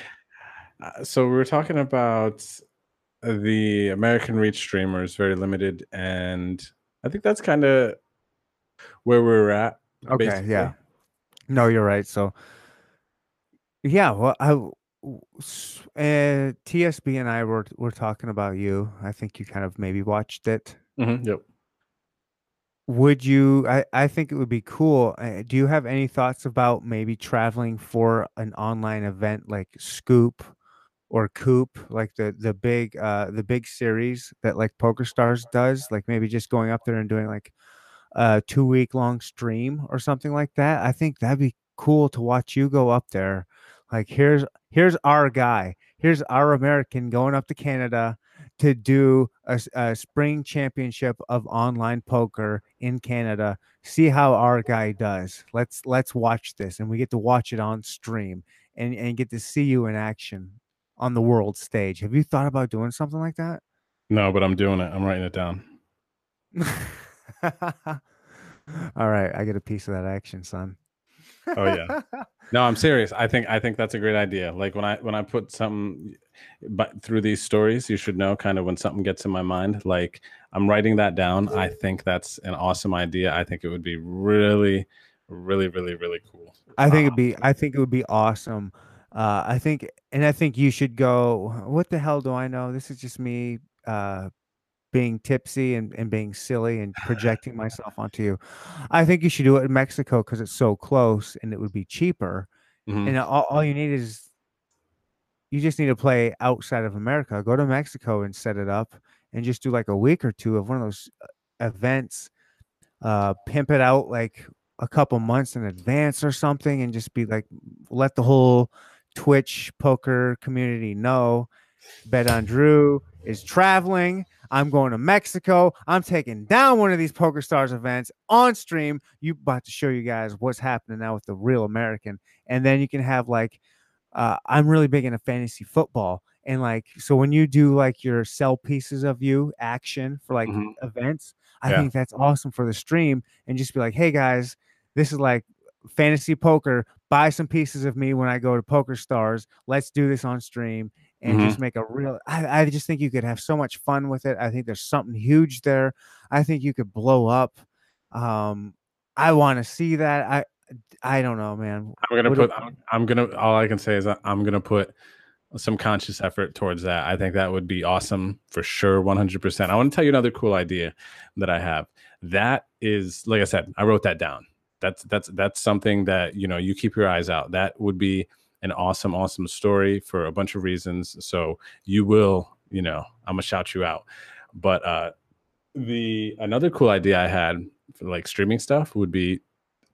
uh, so we were talking about the American Reach streamers, very limited, and I think that's kind of where we're at. Okay, basically. yeah. No, you're right. So, yeah, well, I uh, TSB and I were were talking about you. I think you kind of maybe watched it. Mm-hmm, yep. Would you? I I think it would be cool. Uh, do you have any thoughts about maybe traveling for an online event like Scoop or Coop, like the the big uh the big series that like Poker Stars does? Like maybe just going up there and doing like a two week long stream or something like that. I think that'd be cool to watch you go up there like here's here's our guy. Here's our American going up to Canada to do a, a, spring championship of online poker in Canada. See how our guy does. Let's let's watch this, and we get to watch it on stream and and get to see you in action on the world stage. Have you thought about doing something like that? No, but I'm doing it. I'm writing it down. All right, I get a piece of that action, son. Oh yeah. No, I'm serious. I think I think that's a great idea. Like when I when I put something but through these stories, you should know kind of when something gets in my mind, like I'm writing that down. I think that's an awesome idea. I think it would be really really really really cool. I think it'd be I think it would be awesome. Uh I think and I think you should go what the hell do I know? This is just me uh being tipsy and, and being silly and projecting myself onto you. I think you should do it in Mexico because it's so close and it would be cheaper. Mm-hmm. And all, all you need is you just need to play outside of America. Go to Mexico and set it up and just do like a week or two of one of those uh, events. Uh, pimp it out like a couple months in advance or something and just be like, let the whole Twitch poker community know. Bet on Drew is traveling I'm going to Mexico. I'm taking down one of these Poker Stars events on stream. You about to show you guys what's happening now with the real American, and then you can have like, uh, I'm really big into fantasy football, and like, so when you do like your sell pieces of you action for like mm-hmm. events, I yeah. think that's awesome for the stream, and just be like, hey guys, this is like fantasy poker. Buy some pieces of me when I go to Poker Stars. Let's do this on stream and mm-hmm. just make a real I, I just think you could have so much fun with it i think there's something huge there i think you could blow up um i want to see that i i don't know man i'm gonna what put I'm, I'm, gonna all i can say is i'm gonna put some conscious effort towards that. I think that would be awesome for sure, 100%. I want to tell you another cool idea that I have. That is, like I said, I wrote that down. That's that's that's something that you know you keep your eyes out. That would be an awesome, awesome story for a bunch of reasons. So you will, you know, I'm gonna shout you out. But uh the another cool idea I had for like streaming stuff would be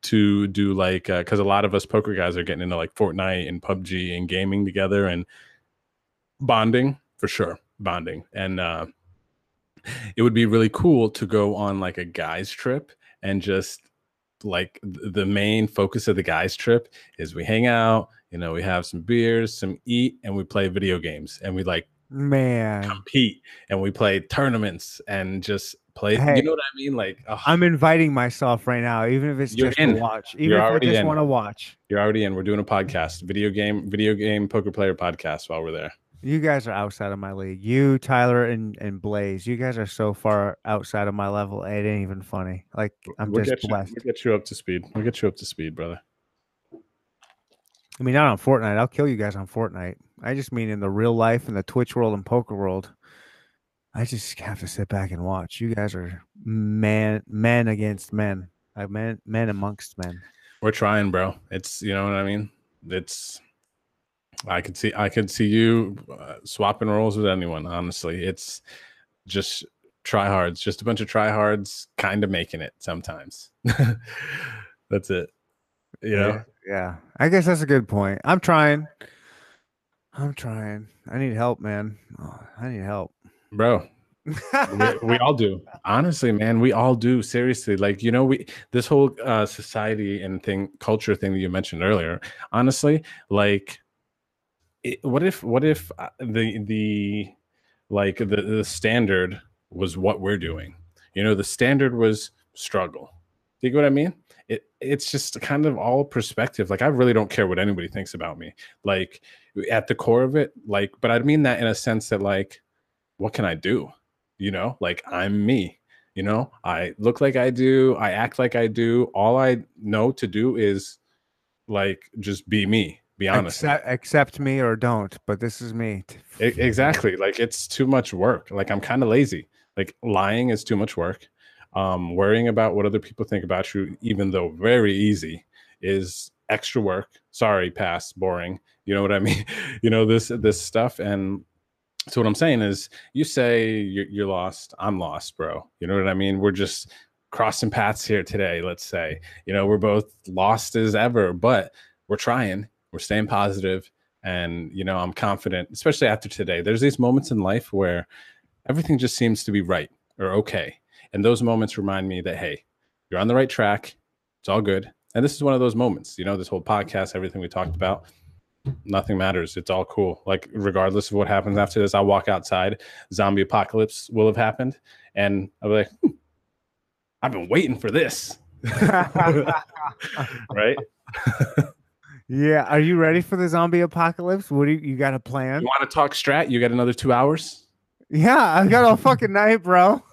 to do like because uh, a lot of us poker guys are getting into like Fortnite and PUBG and gaming together and bonding for sure, bonding. And uh, it would be really cool to go on like a guys trip and just like the main focus of the guys trip is we hang out, you know, we have some beers, some eat, and we play video games and we like man compete and we play tournaments and just play. Hey, you know what I mean? Like oh. I'm inviting myself right now, even if it's just in. to watch, even You're if I just want to watch. You're already in. We're doing a podcast, video game, video game poker player podcast while we're there. You guys are outside of my league. You, Tyler, and, and Blaze. You guys are so far outside of my level. It ain't even funny. Like I'm we'll just blessed. You, we'll get you up to speed. We'll get you up to speed, brother. I mean, not on Fortnite. I'll kill you guys on Fortnite. I just mean in the real life, in the Twitch world and poker world. I just have to sit back and watch. You guys are man, men against men, I men, men amongst men. We're trying, bro. It's you know what I mean. It's I could see I could see you uh, swapping roles with anyone. Honestly, it's just tryhards, just a bunch of tryhards, kind of making it sometimes. that's it. You know? Yeah, yeah. I guess that's a good point. I'm trying. I'm trying. I need help, man. Oh, I need help, bro. we, we, all do honestly man we all do seriously like you know we this whole uh society and thing culture thing that you mentioned earlier honestly like it, what if what if uh, the the like the the standard was what we're doing you know the standard was struggle do you get what i mean it it's just kind of all perspective like i really don't care what anybody thinks about me like at the core of it like but i mean that in a sense that like what can i do you know like i'm me you know i look like i do i act like i do all i know to do is like just be me be honest. Accept, accept me or don't, but this is me. exactly. Like it's too much work. Like I'm kind of lazy. Like lying is too much work. Um, worrying about what other people think about you, even though very easy, is extra work. Sorry, pass, boring. You know what I mean? you know this this stuff, and so what I'm saying is, you say you're, you're lost. I'm lost, bro. You know what I mean? We're just crossing paths here today. Let's say, you know, we're both lost as ever, but we're trying we're staying positive and you know i'm confident especially after today there's these moments in life where everything just seems to be right or okay and those moments remind me that hey you're on the right track it's all good and this is one of those moments you know this whole podcast everything we talked about nothing matters it's all cool like regardless of what happens after this i'll walk outside zombie apocalypse will have happened and i'll be like hmm, i've been waiting for this right Yeah, are you ready for the zombie apocalypse? What do you, you got a plan? You want to talk strat? You got another two hours? Yeah, I got a fucking night, bro.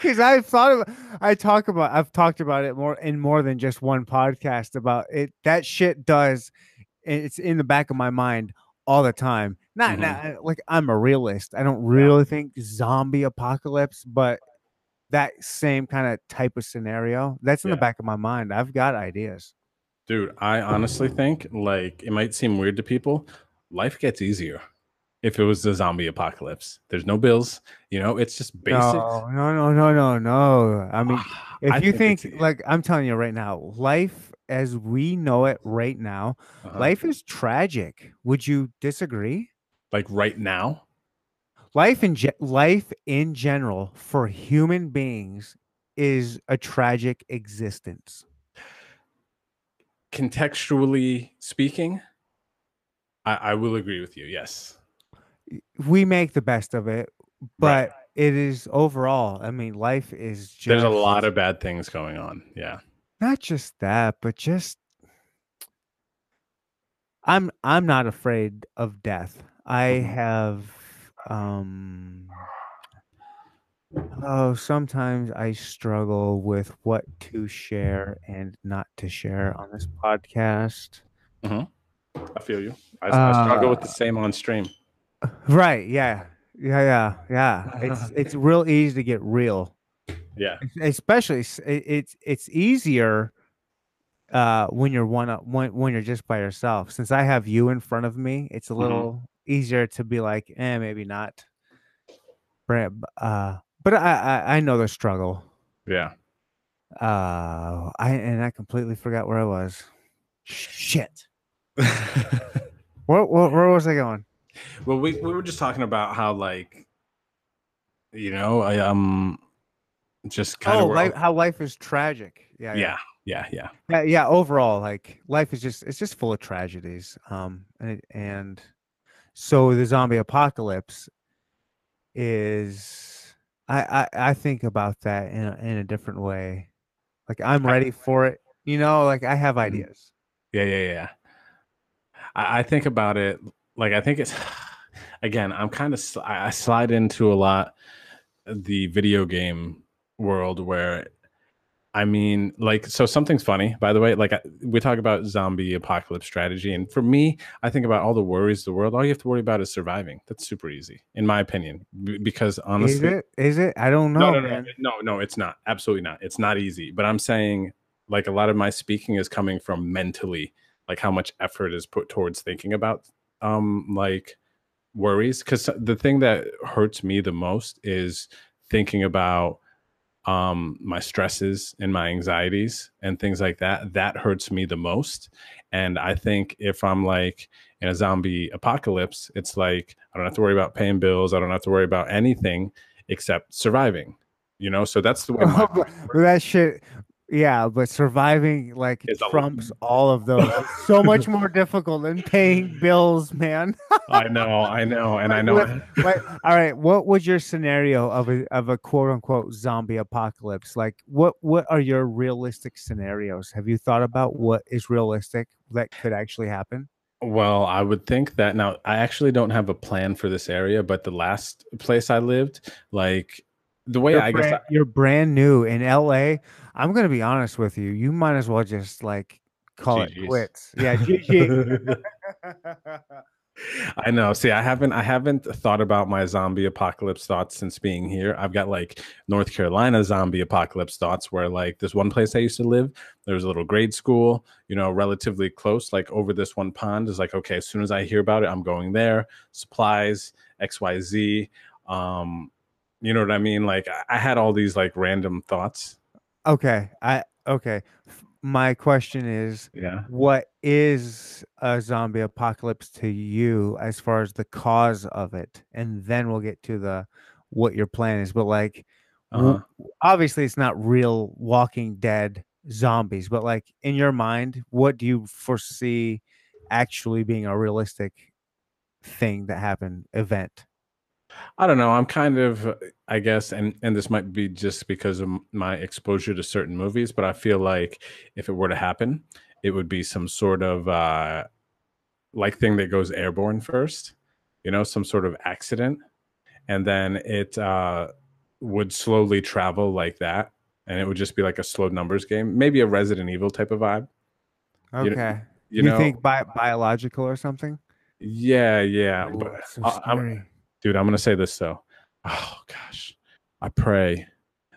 Because I've thought of, I talk about, I've talked about it more in more than just one podcast about it. That shit does, it's in the back of my mind all the time. Not, mm-hmm. not like I'm a realist. I don't really yeah. think zombie apocalypse, but that same kind of type of scenario that's in yeah. the back of my mind. I've got ideas. Dude, I honestly think like it might seem weird to people. Life gets easier if it was the zombie apocalypse. There's no bills, you know, it's just basic. No, no, no, no, no, no. I mean, if I you think, think like I'm telling you right now, life as we know it right now, uh-huh. life is tragic. Would you disagree? Like right now? Life in ge- life in general for human beings is a tragic existence contextually speaking, I, I will agree with you. Yes, we make the best of it, but right. it is overall. I mean, life is just there's a lot of bad things going on. Yeah, not just that, but just I'm I'm not afraid of death. I mm-hmm. have um Oh, sometimes I struggle with what to share and not to share on this podcast. Mm-hmm. I feel you. I, I struggle with the Uh, same on stream. Right. Yeah. Yeah. Yeah. Yeah. It's it's real easy to get real. Yeah. especially it's it's easier uh when you're one up when when you're just by yourself since i have you in front of me it's a Mhm. little easier to be like eh maybe not uh but i i, I know the struggle Yeah. uh i and i completely forgot where i was shit where, where, where was i going well, we, we were just talking about how like you know, I um just kind oh of life, how life is tragic yeah yeah, yeah, yeah. yeah yeah overall like life is just it's just full of tragedies um and it, and so the zombie apocalypse is I, I i think about that in a, in a different way like i'm ready for it you know like i have Mhm. ideas Yeah, yeah, yeah. I, I think about it like I think it's again. I'm kind of I slide into a lot the video game world where I mean, like, so something's funny. By the way, like I, we talk about zombie apocalypse strategy, and for me, I think about all the worries of the world. All you have to worry about is surviving. That's super easy, in my opinion, because is honestly, it is it i don't know no, no, no, no, no, it's not. Absolutely not. It's not easy. But I'm saying, like, a lot of my speaking is coming from mentally, like how much effort is put towards thinking about, um, like worries. Because the thing that hurts me the most is thinking about, um, my stresses and my anxieties and things like that. That hurts me the most. And I think if I'm like in a zombie apocalypse, it's like I don't have to worry about paying bills. I don't have to worry about anything except surviving you know so that's the way that shit yeah but surviving like a- trumps all of those It's so much more difficult than paying bills man i know i know and i know with- all right. What was your scenario of a of a quote unquote zombie apocalypse? Like, what what are your realistic scenarios? Have you thought about what is realistic that could actually happen? well i would think that now i actually don't have a plan for this area but the last place i lived like the way You're, i guess brand, I, you're brand new in LA. I'm gonna be honest with you. You might as well just like call GGs. it quits. Yeah, GG. I know. See, I haven't I haven't thought about my zombie apocalypse thoughts since being here. I've got like North Carolina zombie apocalypse thoughts where like this one place I used to live, there was a little grade school, you know, relatively close, like over this one pond is like, okay, as soon as I hear about it, I'm going there. Supplies, XYZ. Um, you know what I mean? Like I- had all these like random thoughts. okay. I okay. My question is Yeah. what is a zombie apocalypse to you as far as the cause of it and then we'll get to the what your plan is but like Uh-huh. obviously it's not real walking dead zombies but like in your mind what do you foresee actually being a realistic thing that happened event I don't know. I'm kind of, uh, I guess, and and this might be just because of my exposure to certain movies, but I feel like if it were to happen, it would be some sort of uh, like thing that goes airborne first, you know, some sort of accident, and then it uh, would slowly travel like that, and it would just be like a slow numbers game, maybe a Resident Evil type of vibe. You know- okay You, you, know? think bi- biological or something yeah, yeah. Ooh, but so I- I'm- scary. Dude i'm gonna say this though oh gosh i pray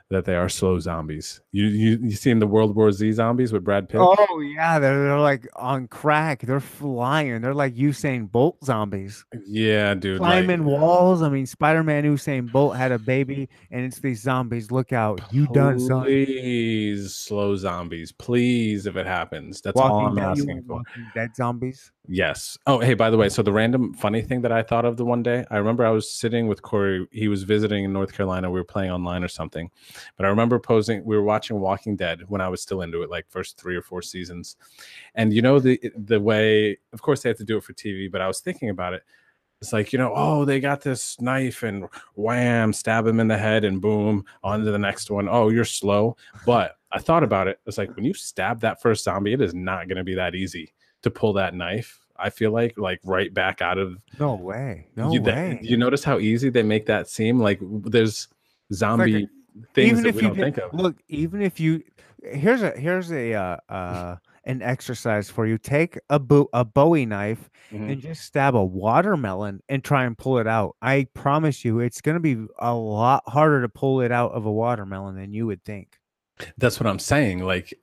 that they are slow zombies you you you seen the world war z zombies with brad pitt Oh yeah, they're, they're like on crack. They're flying. They're like Usain Bolt zombies, yeah dude like, climbing walls. I mean, Spider-Man Usain Bolt had a baby, and it's these zombies. Look out, you done son. please slow zombies please if it happens that's all i'm Walking Dead, you asking for Dead zombies. Yes. Oh, hey, by the way, so the random funny thing that I thought of the one day, I remember I was sitting with Corey. He was visiting in North Carolina. We were playing online or something. But I remember posing, we were watching Walking Dead when I was still into it, like first three or four seasons. And you know, the the way, of course, they have to do it for TV, but I was thinking about it. It's like, you know, oh, they got this knife and wham, stab him in the head and boom, on to the next one. Oh, you're slow. But I thought about it. It's like when you stab that first zombie, it is not going to be that easy to pull that knife. I feel like like right back out of No way. No you, that- way. you notice how easy they make that seem? Like there's zombie things even that if we you don't did- think of. look, even if you here's a here's a uh, uh an exercise for you. Take a bo- a Bowie knife Mhm. and just stab a watermelon and try and pull it out. I promise you, it's going to be a lot harder to pull it out of a watermelon than you would think. That's what I'm saying. Like,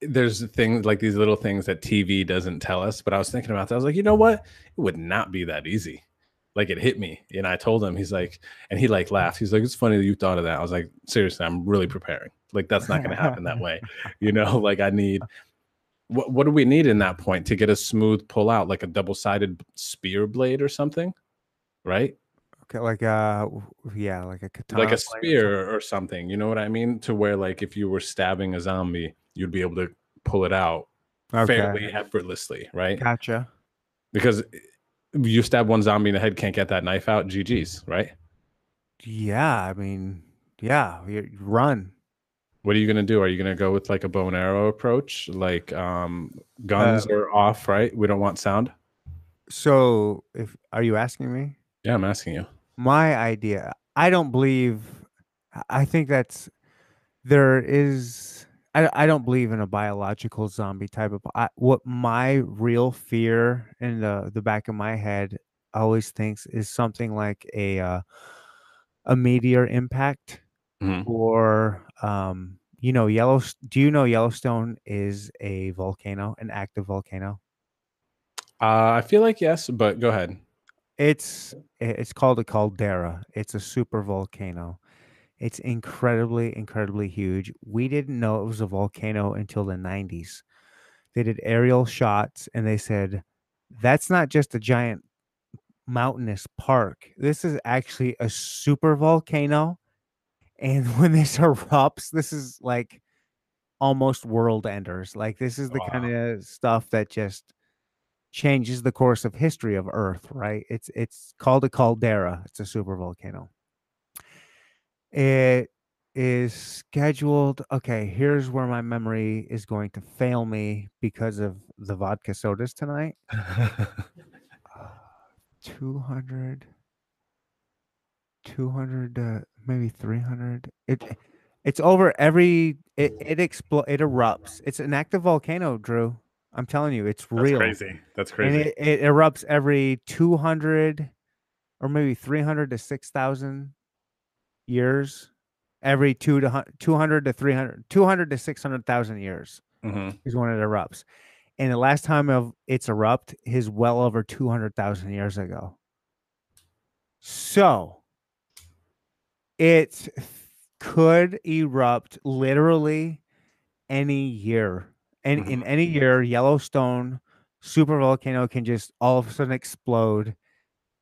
there's things like these little things that TV doesn't tell us. But I was thinking about that. I was like, you know what? It would not be that easy. Like it hit me, and I told him. He's like, and he like laughed. He's like, it's funny that you thought of that. I was like, seriously, I'm really preparing. Like that's not going to happen that way. You know, like I need. What what do we need in that point to get a smooth pull out, like a double sided spear blade or something, right? Okay, like uh, yeah, like a katana, like a blade or something. spear or something. You know what I mean? To where like if you were stabbing a zombie, you'd be able to pull it out fairly effortlessly, right? gotcha. Because you stab one zombie in the head, can't get that knife out. GG's, right? Yeah, I mean, yeah, run. What are you gonna do? Are you gonna go with like a bow and arrow approach? Like um guns Uh, are off, right? We don't want sound. So, if are you asking me? Yeah, I'm asking you. My idea, I don't believe. I think that's there is. I I don't believe in a biological zombie type of. I, what my real fear in the the back of my head always thinks is something like a uh, a meteor impact Mhm. or um you know yellow do you know yellowstone is a volcano an active volcano Uh, I feel like yes, but go ahead. it's it's called a caldera it's a super volcano it's incredibly incredibly huge we didn't know it was a volcano until the 90s they did aerial shots and they said that's not just a giant mountainous park this is actually a super volcano and when this erupts this is like almost world enders. Like this is the kind of stuff that just changes the course of history of Earth, right? It's it's called a caldera. It's a super volcano. It is scheduled. Okay, here's where my memory is going to fail me because of the vodka sodas tonight. 200 200 uh, maybe 300 it it's over every it it expl- it erupts it's an active volcano drew i'm telling you it's real That's crazy. That's crazy. it, it erupts every 200 or maybe 300 to 6000 years every two to 200 to 300 200 to 600000 years hmm is when it erupts and the last time of its erupt is well over 200000 years ago so it could erupt literally any year. And in any year, Yellowstone super volcano can just all of a sudden explode.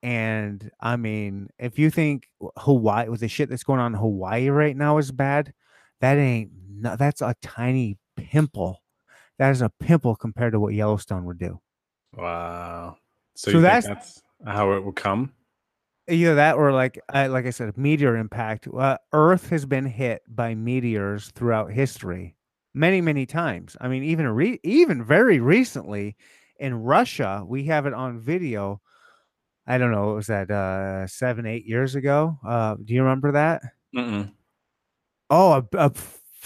And I mean, if you think Hawaii with the shit that's going on in Hawaii right now is bad, that ain't no, that's a tiny pimple. That is a pimple compared to what Yellowstone would do. Wow. So, So that's that's how it will come? Either that or like I like I said, meteor impact. Uh, Earth has been hit by meteors throughout history, many many times. I mean, even re- even very recently in Russia, we have it on video. I don't know, was that uh, seven eight years ago? Uh, do you remember that? Mm-mm. Oh, a, a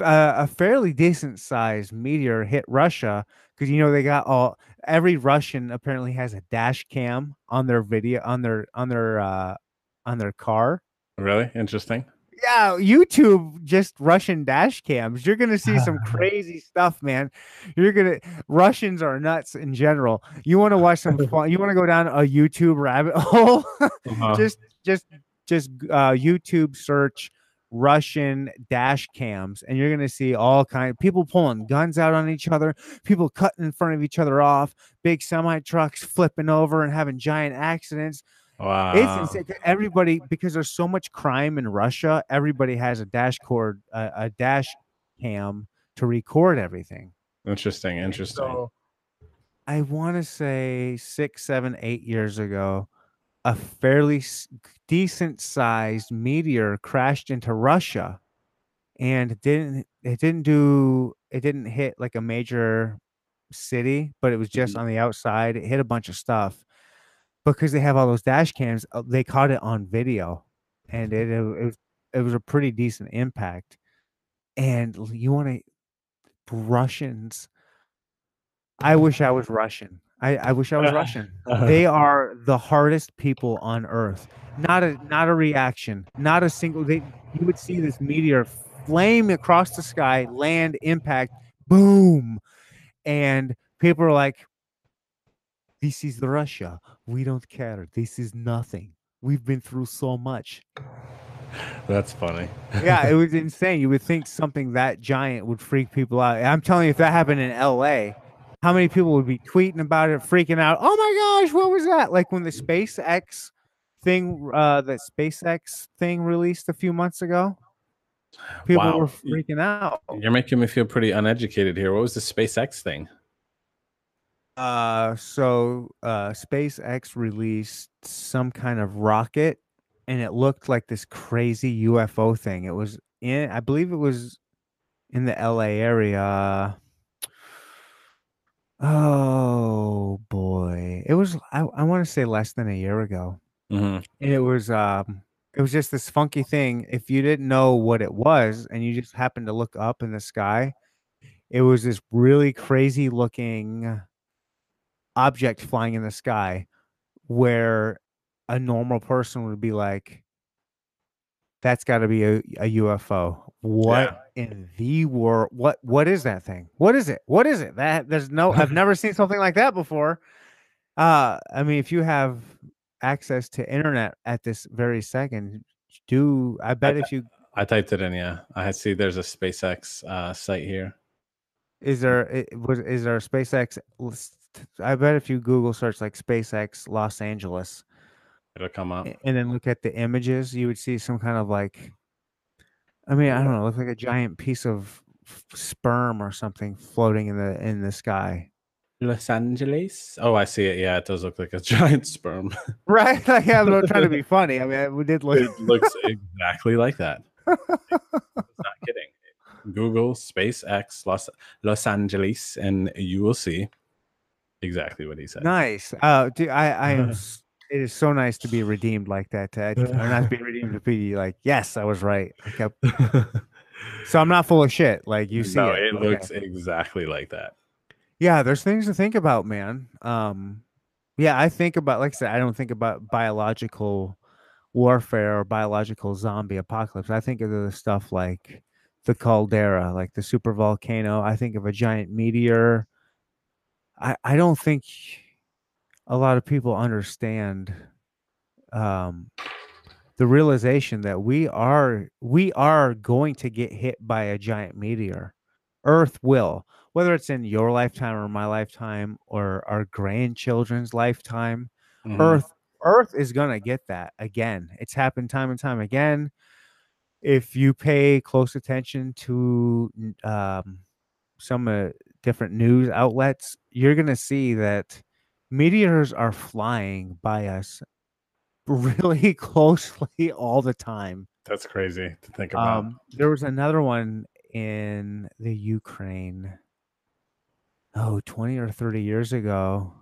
a fairly decent sized meteor hit Russia because you know they got all every Russian apparently has a dash cam on their video on their on their uh on their car. Really interesting. Yeah, YouTube just Russian dash cams. You're gonna see some crazy stuff, man. You're gonna Russians are nuts in general. You want to watch some fun? You want to go down a YouTube rabbit hole? Uh-huh. just just just uh YouTube search Russian dash cams and you're gonna see all kind of people pulling guns out on each other, people cutting in front of each other off, big semi trucks flipping over and having giant accidents. Wow. It's insane. Everybody because there's so much crime in Russia, everybody has a dash cord, a, a dash cam to record everything. Interesting. Interesting. So I want to say six, seven, eight years ago, a fairly decent sized meteor crashed into Russia, and it didn't it didn't do it didn't hit like a major city, but it was just Mhm. on the outside. It hit a bunch of stuff because they have all those dash cams. uh, They caught it on video, and it it, was it was a pretty decent impact. And you want to Russians I wish I was Russian. I, I wish I was Russian. Uh-huh. They are the hardest people on earth. Not a not a reaction. Not a single. They you would see this meteor flame across the sky, land, impact, boom, and people are like, "This is Russia. We don't care. This is nothing. We've been through so much." That's funny. yeah, it was insane. You would think something that giant would freak people out. I'm telling you, if that happened in LA, how many people would be tweeting about it, freaking out? Oh my gosh, what was that? Like when the SpaceX thing, uh, the SpaceX thing released a few months ago, people Wow. were freaking out. You're making me feel pretty uneducated here. What was the SpaceX thing? Uh, so uh, SpaceX released some kind of rocket, and it looked like this crazy UFO thing. It was in, I believe, it was in the LA area. Oh boy, it was. I, I want to say less than a year ago, hmm and it was um, it was just this funky thing. If you didn't know what it was, and you just happened to look up in the sky, it was this really crazy looking object flying in the sky where a normal person would be like that's got to be a, a UFO. What in the world? What what is that thing? What is it? What is it? That there's no I've never seen something like that before. Uh I mean if you have access to internet at this very second, do I bet if you I typed it in. Yeah, I see. There's a SpaceX uh, site here. is there i- was is there a SpaceX list- I bet if you Google search like SpaceX Los Angeles It'll come up. and then look at the images, you would see some kind of like, I mean, I don't know, look like a giant piece of f- sperm or something floating in the in the sky. Los Angeles. Oh, I see it. Yeah, it does look like a giant sperm. Right? Like, I'm not trying to be funny. I mean, we did look. it looks exactly like that. not kidding. Google SpaceX Los Los Angeles, and you will see exactly what he said. nice. Uh, dude, I I am. It is so nice to be redeemed like that. To, or not to be redeemed to be like, yes, I was right. I kept, so I'm not full of shit. Like you see no, it. it Okay. looks exactly like that. Yeah, there's things to think about, man. Um, yeah, I think about, like I said, I don't think about biological warfare or biological zombie apocalypse. I think of the stuff like the caldera, like the super volcano. I think of a giant meteor. I I don't think a lot of people understand um the realization that we are we are going to get hit by a giant meteor. Earth will, whether it's in your lifetime or my lifetime or our grandchildren's lifetime. Mhm. Earth Earth is going to get that again. It's happened time and time again. If you pay close attention to um, some uh, different news outlets, you're going to see that meteors are flying by us really closely all the time. That's crazy to think about. Um, there was another one in the Ukraine. Oh, 20 or 30 years ago.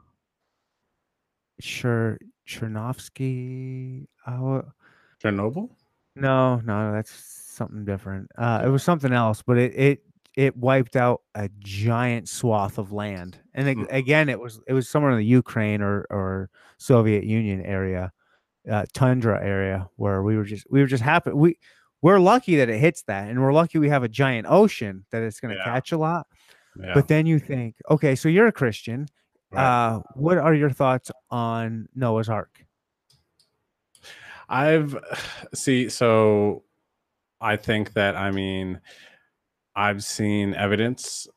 Sure, Chernovsky. Oh, Chernobyl. no, no, that's something different. Uh, it was something else, but it it it wiped out a giant swath of land. And ag- Hmm. again, it was it was somewhere in the Ukraine or or Soviet Union area, uh, tundra area where we were just we were just happy we we're lucky that it hits that, and we're lucky we have a giant ocean that it's going to Yeah. catch a lot. Yeah. But then you think, okay, so you're a Christian. right. Uh, what are your thoughts on Noah's Ark? I've see so I think that I mean I've seen evidence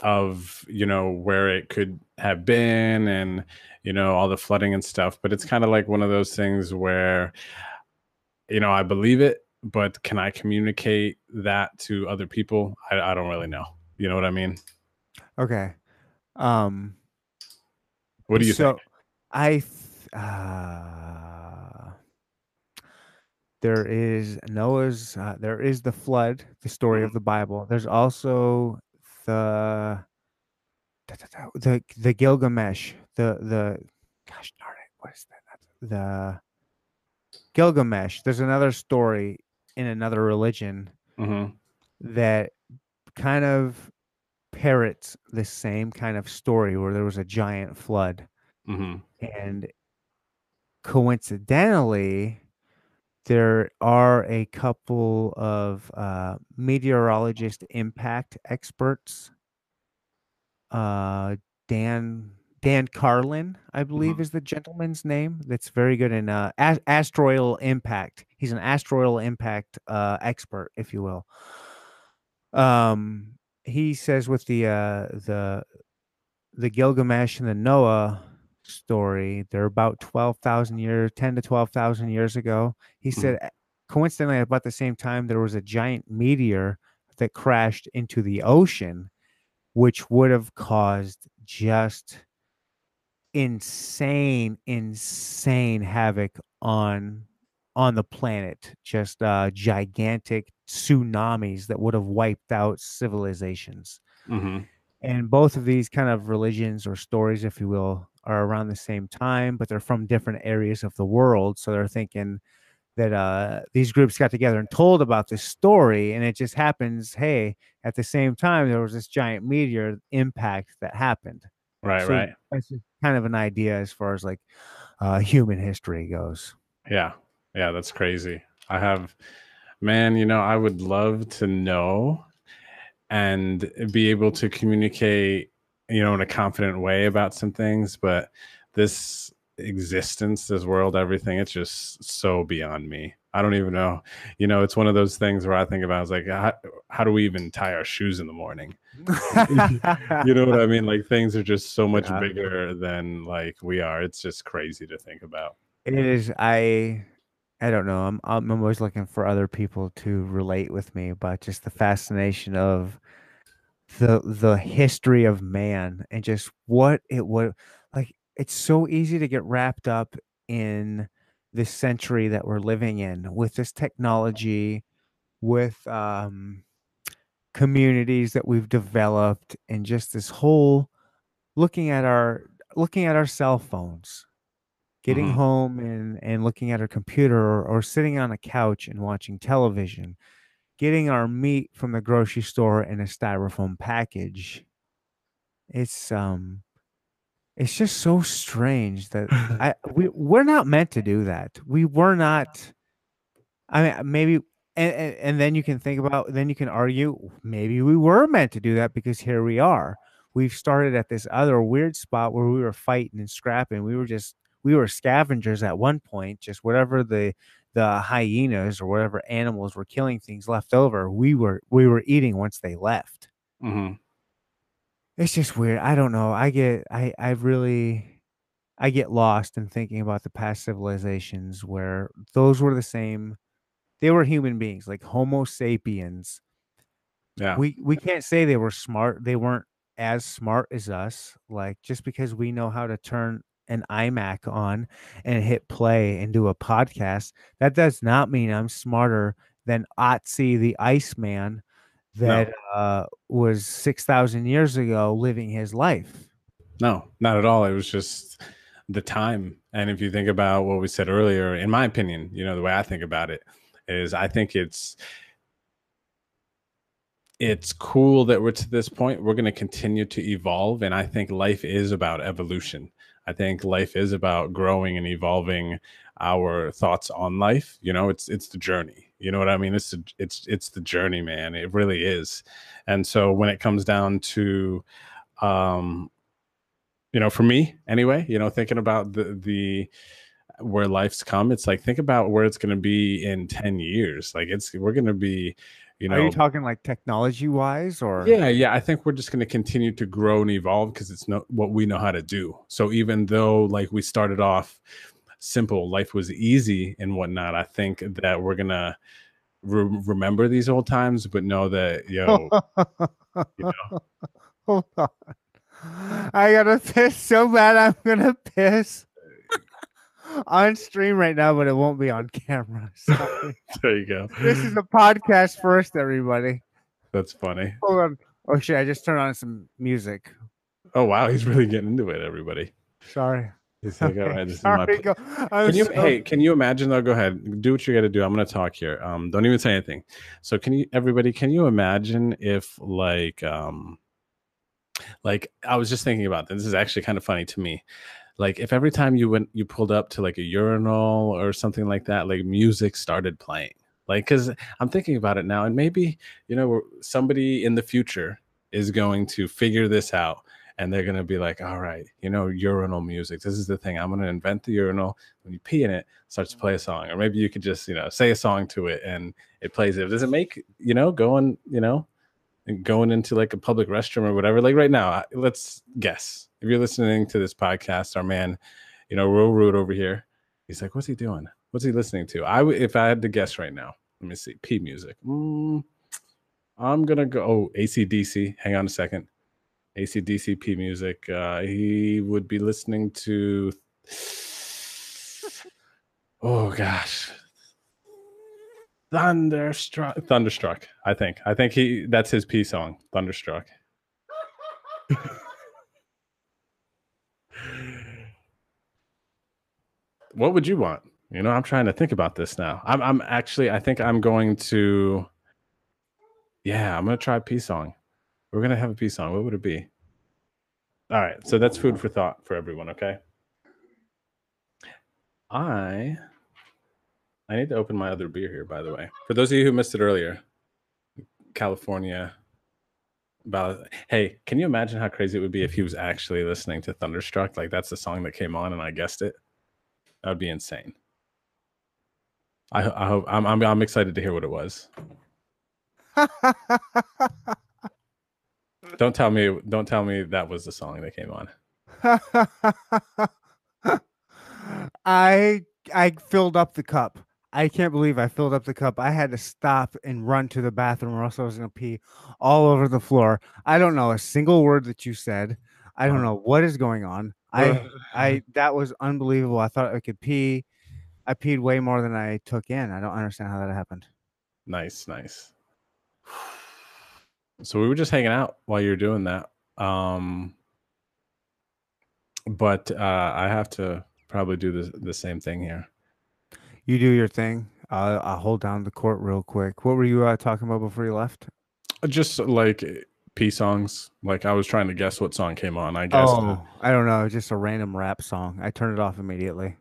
of you know where it could have been and you know all the flooding and stuff but it's kind of like one of those things where you know I believe it but can I communicate that to other people I, I don't really know you know what I mean Okay. Um, what do you think? so think I th- uh, there is Noah's. Uh, there is the flood, the story Mm-hmm. of the Bible. There's also the the the Gilgamesh. The the gosh darn it, what is that? The Gilgamesh. There's another story in another religion hmm that kind of parrots the same kind of story where there was a giant flood hmm and coincidentally there are a couple of uh, meteorologist impact experts uh, dan dan carlin i believe Mhm. is the gentleman's name that's very good in uh, a- asteroidal impact he's an asteroidal impact uh, expert if you will um he says with the uh the the Gilgamesh and the Noah story, they're about 12,000 years, 10 to 12,000 years ago. He said, "Uh, coincidentally, at about the same time, there was a giant meteor that crashed into the ocean, which would have caused just insane, insane havoc on on the planet. Just uh gigantic tsunamis that would have wiped out civilizations. Hmm and both of these kind of religions or stories if you will are around the same time but they're from different areas of the world so they're thinking that uh these groups got together and told about this story and it just happens hey at the same time there was this giant meteor impact that happened Right, So right. that's kind of an idea as far as like uh human history goes Yeah. Yeah, that's crazy. I have man, you know, I would love to know and be able to communicate, you know, in a confident way about some things, but this existence, this world, everything, it's just so beyond me. I don't even know. You know, it's one of those things where I think about it's like how, how do we even tie our shoes in the morning? You know what I mean? Like things are just so much Yeah. bigger than like we are. It's just crazy to think about. It is. I. I don't know. I'm. I'm always looking for other people to relate with me about just the fascination of the the history of man and just what it would like. It's so easy to get wrapped up in this century that we're living in with this technology, with um communities that we've developed, and just this whole looking at our looking at our cell phones getting Mhm. home and and looking at our computer or, or sitting on a couch and watching television getting our meat from the grocery store in a styrofoam package it's um it's just so strange that i we, we're not meant to do that. We were not i mean maybe and, and, and then you can think about then you can argue maybe we were meant to do that because here we are. We've started at this other weird spot where we were fighting and scrapping. We were just we were scavengers at one point just whatever the the hyenas or whatever animals were killing things left over we were we were eating once they left Mhm. it's just weird i don't know i get i i really i get lost in thinking about the past civilizations where those were the same they were human beings like homo sapiens Yeah. we we can't say they were smart they weren't as smart as us like just because we know how to turn an imac on and hit play and do a podcast that does not mean i'm smarter than otzi the iceman that uh was 6000 years ago living his life No, not at all. It was just the time. And if you think about what we said earlier, in my opinion, you know, the way I think about it is I think it's it's cool that we're to this point. We're going to continue to evolve and I think life is about evolution. I think life is about growing and evolving our thoughts on life. You know, it's it's the journey. You know what I mean? It's the, it's it's the journey, man. It really is. And so when it comes down to um you know for me anyway you know thinking about the the where life's come it's like think about where it's going to be in 10 years like it's we're going to be you are you talking like technology wise or yeah yeah i think we're just going to continue to grow and evolve because it's not what we know how to do so even though like we started off simple life was easy and whatnot i think that we're going to re- remember these old times but know that yo you know Hold on. I gotta piss so bad. I'm gonna piss on stream right now, but it won't be on camera. Sorry. there you go this is a podcast first, everybody. that's funny Hold on. Oh shit! I just turned on some music. oh wow he's really getting into it everybody Sorry. He's like, Okay, right, this is my sorry, Can you so- hey, can you imagine though? Go ahead. Do what you gotta do. I'm gonna talk here. Um, don't even say anything. So can you everybody, can you imagine if like um like I was just thinking about this. This is actually kind of funny to me. Like if every time you went you pulled up to like a urinal or something like that, like music started playing. Like cuz I'm thinking about it now and maybe, you know, somebody in the future is going to figure this out and they're going to be like, all right, you know, urinal music. This is the thing. I'm going to invent the urinal. When you pee in it, starts to play a song. Or maybe you could just, you know, say a song to it and it plays it. Does it make, you know, going, you know, going into like a public restroom or whatever? Like right now, let's guess. If you're listening to this podcast, our man, you know, real rude over here, he's like, what's he doing? What's he listening to? I, would if I had to guess right now, let me see, P music. Mm, I'm gonna go. Oh, ACDC. Hang on a second. ACDC P music. Uh, he would be listening to. Oh gosh, Thunderstruck. Thunderstruck. I think. I think he. That's his P song. Thunderstruck. what would you want? You know, I'm trying to think about this now. I'm. I'm actually. I think I'm going to. Yeah, I'm gonna try P song. We're gonna have a peace song. What would it be? All right, so that's food for thought for everyone. Okay. I I need to open my other beer here. By the way, for those of you who missed it earlier, California. Hey, can you imagine how crazy it would be if he was actually listening to Thunderstruck? Like that's the song that came on, and I guessed it. That would be insane. I, I hope I'm, I'm I'm excited to hear what it was. Don't tell me. Don't tell me that was the song that came on. I I filled up the cup. I can't believe I filled up the cup. I had to stop and run to the bathroom, or else I was gonna pee all over the floor. I don't know a single word that you said. I don't know what is going on. I I that was unbelievable. I thought I could pee. I peed way more than I took in. I don't understand how that happened. Nice, nice. So we were just hanging out while you were doing that. Um, but uh, I have to probably do the the same thing here. You do your thing. I'll, I'll hold down the court real quick. What were you uh, talking about before you left? Just like P songs. Like I was trying to guess what song came on. I guess. Oh, I don't know. Just a random rap song. I turned it off immediately.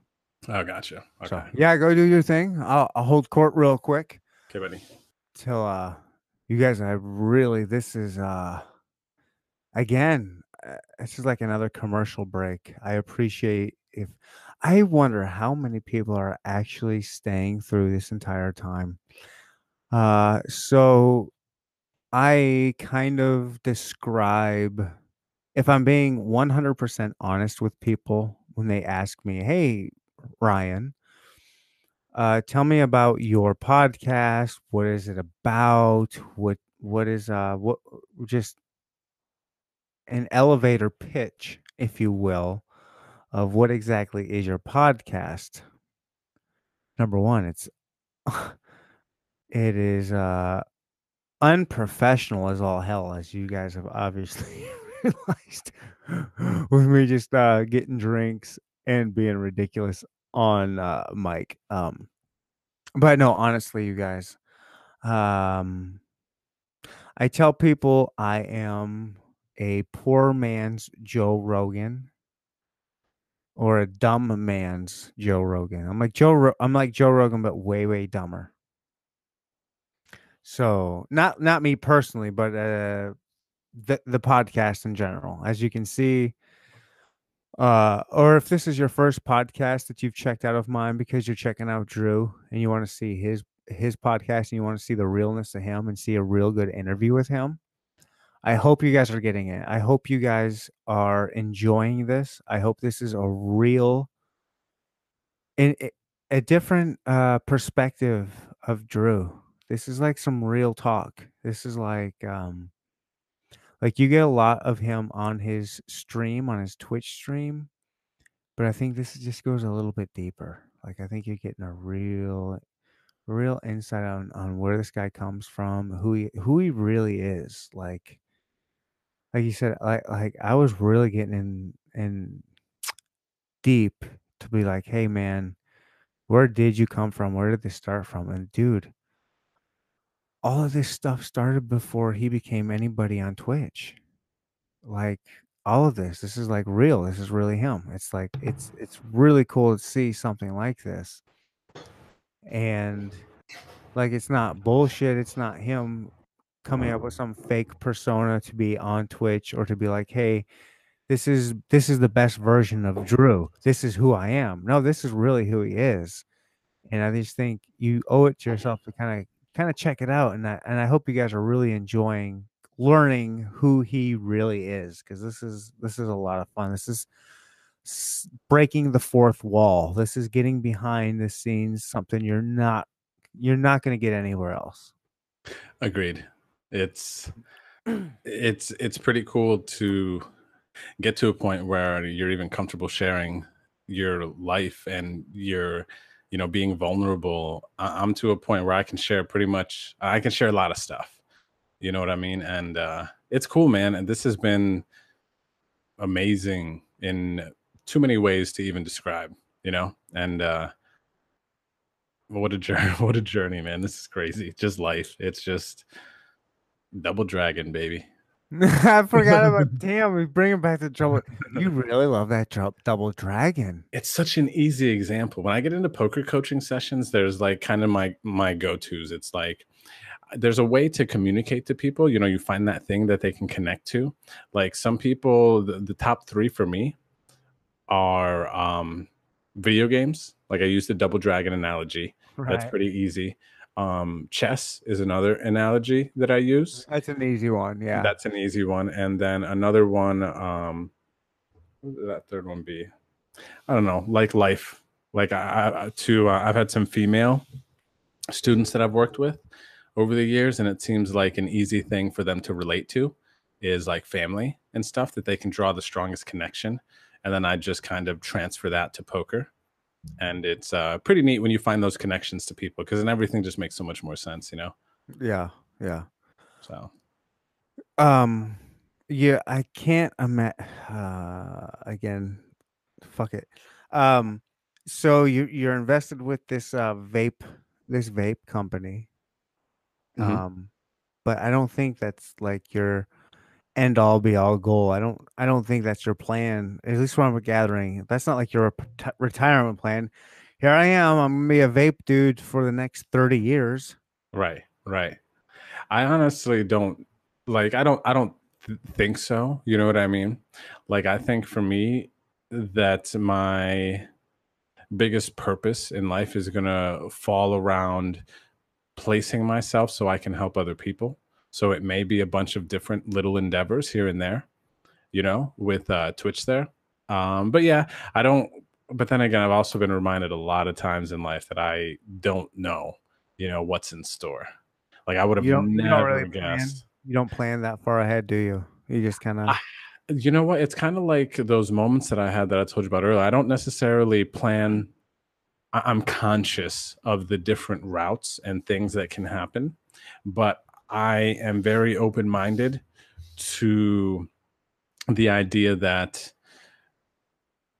Oh, gotcha. Okay. So, yeah, go do your thing. I'll, I'll hold court real quick. Okay, buddy. Till uh you guys I really this is uh again uh, it's just like another commercial break. I appreciate if I wonder how many people are actually staying through this entire time. Uh so I kind of describe if I'm being 100% honest with people when they ask me, "Hey, Ryan, uh, tell me about your podcast. What is it about? What what is uh what just an elevator pitch, if you will, of what exactly is your podcast. Number one, it's it is uh unprofessional as all hell, as you guys have obviously realized with me just uh getting drinks and being ridiculous on uh mic. Um but no, honestly, you guys, um I tell people I am a poor man's Joe Rogan or a dumb man's Joe Rogan. I'm like Joe Ro- I'm like Joe Rogan but way way dumber. So, not not me personally, but uh the the podcast in general. As you can see, uh, or if this is your first podcast that you've checked out of mine because you're checking out Drew and you want to see his his podcast and you want to see the realness of him and see a real good interview with him. I hope you guys are getting it. I hope you guys are enjoying this. I hope this is a real in a different uh perspective of Drew. This is like some real talk. This is like um like you get a lot of him on his stream, on his Twitch stream, but I think this just goes a little bit deeper. Like I think you're getting a real real insight on on where this guy comes from, who he who he really is. Like like you said, like like I was really getting in in deep to be like, hey man, where did you come from? Where did this start from? And dude, all of this stuff started before he became anybody on Twitch. like all of this. This is like real. This is really him. It's like it's it's really cool to see something like this. And like it's not bullshit. It's not him coming uh-huh. up with some fake persona to be on Twitch or to be like, "Hey, this is this is the best version of Drew. This is who I am." No, this is really who he is. And I just think you owe it to yourself to kind of kind of check it out and I, and I hope you guys are really enjoying learning who he really is because this is this is a lot of fun. This is breaking the fourth wall. This is getting behind the scenes something you're not you're not going to get anywhere else. Agreed. It's it's it's pretty cool to get to a point where you're even comfortable sharing your life and your you know being vulnerable I- i'm to a point where i can share pretty much i can share a lot of stuff you know what i mean? And uh it's cool man and this has been amazing in too many ways to even describe you know? And uh what a journey what a journey man this is crazy just life it's just double dragon baby. I forgot about damn. We bring him back to trouble. You really love that double dragon. it's such an easy example. When i get into poker coaching sessions there's like kind of my my go-to's. It's like there's a way to communicate to people. You know you find that thing that they can connect to. Like some people the, the top three for me are um video games. Like i use the double dragon analogy. That's pretty easy um chess is another analogy that i use. That's an easy one. Yeah. that's an easy one. And then another one um what would that third one be? I don't know like life. Like i, I to uh, i've had some female students that i've worked with over the years and it seems like an easy thing for them to relate to is like family and stuff that they can draw the strongest connection. And then i just kind of transfer that to poker and it's uh, pretty neat when you find those connections to people because then everything just makes so much more sense you know yeah. Yeah. so Um. Yeah. I can't imagine. Uh, again, fuck it. Um. So you you're invested with this uh vape this vape company. Mhm. Um, but I don't think that's like your end all be all goal. I don't I don't think that's your plan. At least what I'm gathering, that's not like your reti- retirement plan. Here I am. I'm gonna be a vape dude for the next thirty years. Right, right. I honestly don't like I don't I don't th- think so. You know what I mean? Like I think for me that my biggest purpose in life is to fall around placing myself so I can help other people. So it may be a bunch of different little endeavors here and there, you know, with uh Twitch there. Um but yeah, I don't but then again I've also been reminded a lot of times in life that I don't know, you know, what's in store. Like I would have don't, you don't never really plan. guessed. You don't plan that far ahead, do you? You just kind of. You know what? It's kind of like those moments that I had that I told you about earlier. I don't necessarily plan. I- I'm conscious of the different routes and things that can happen, but I am very open minded to the idea that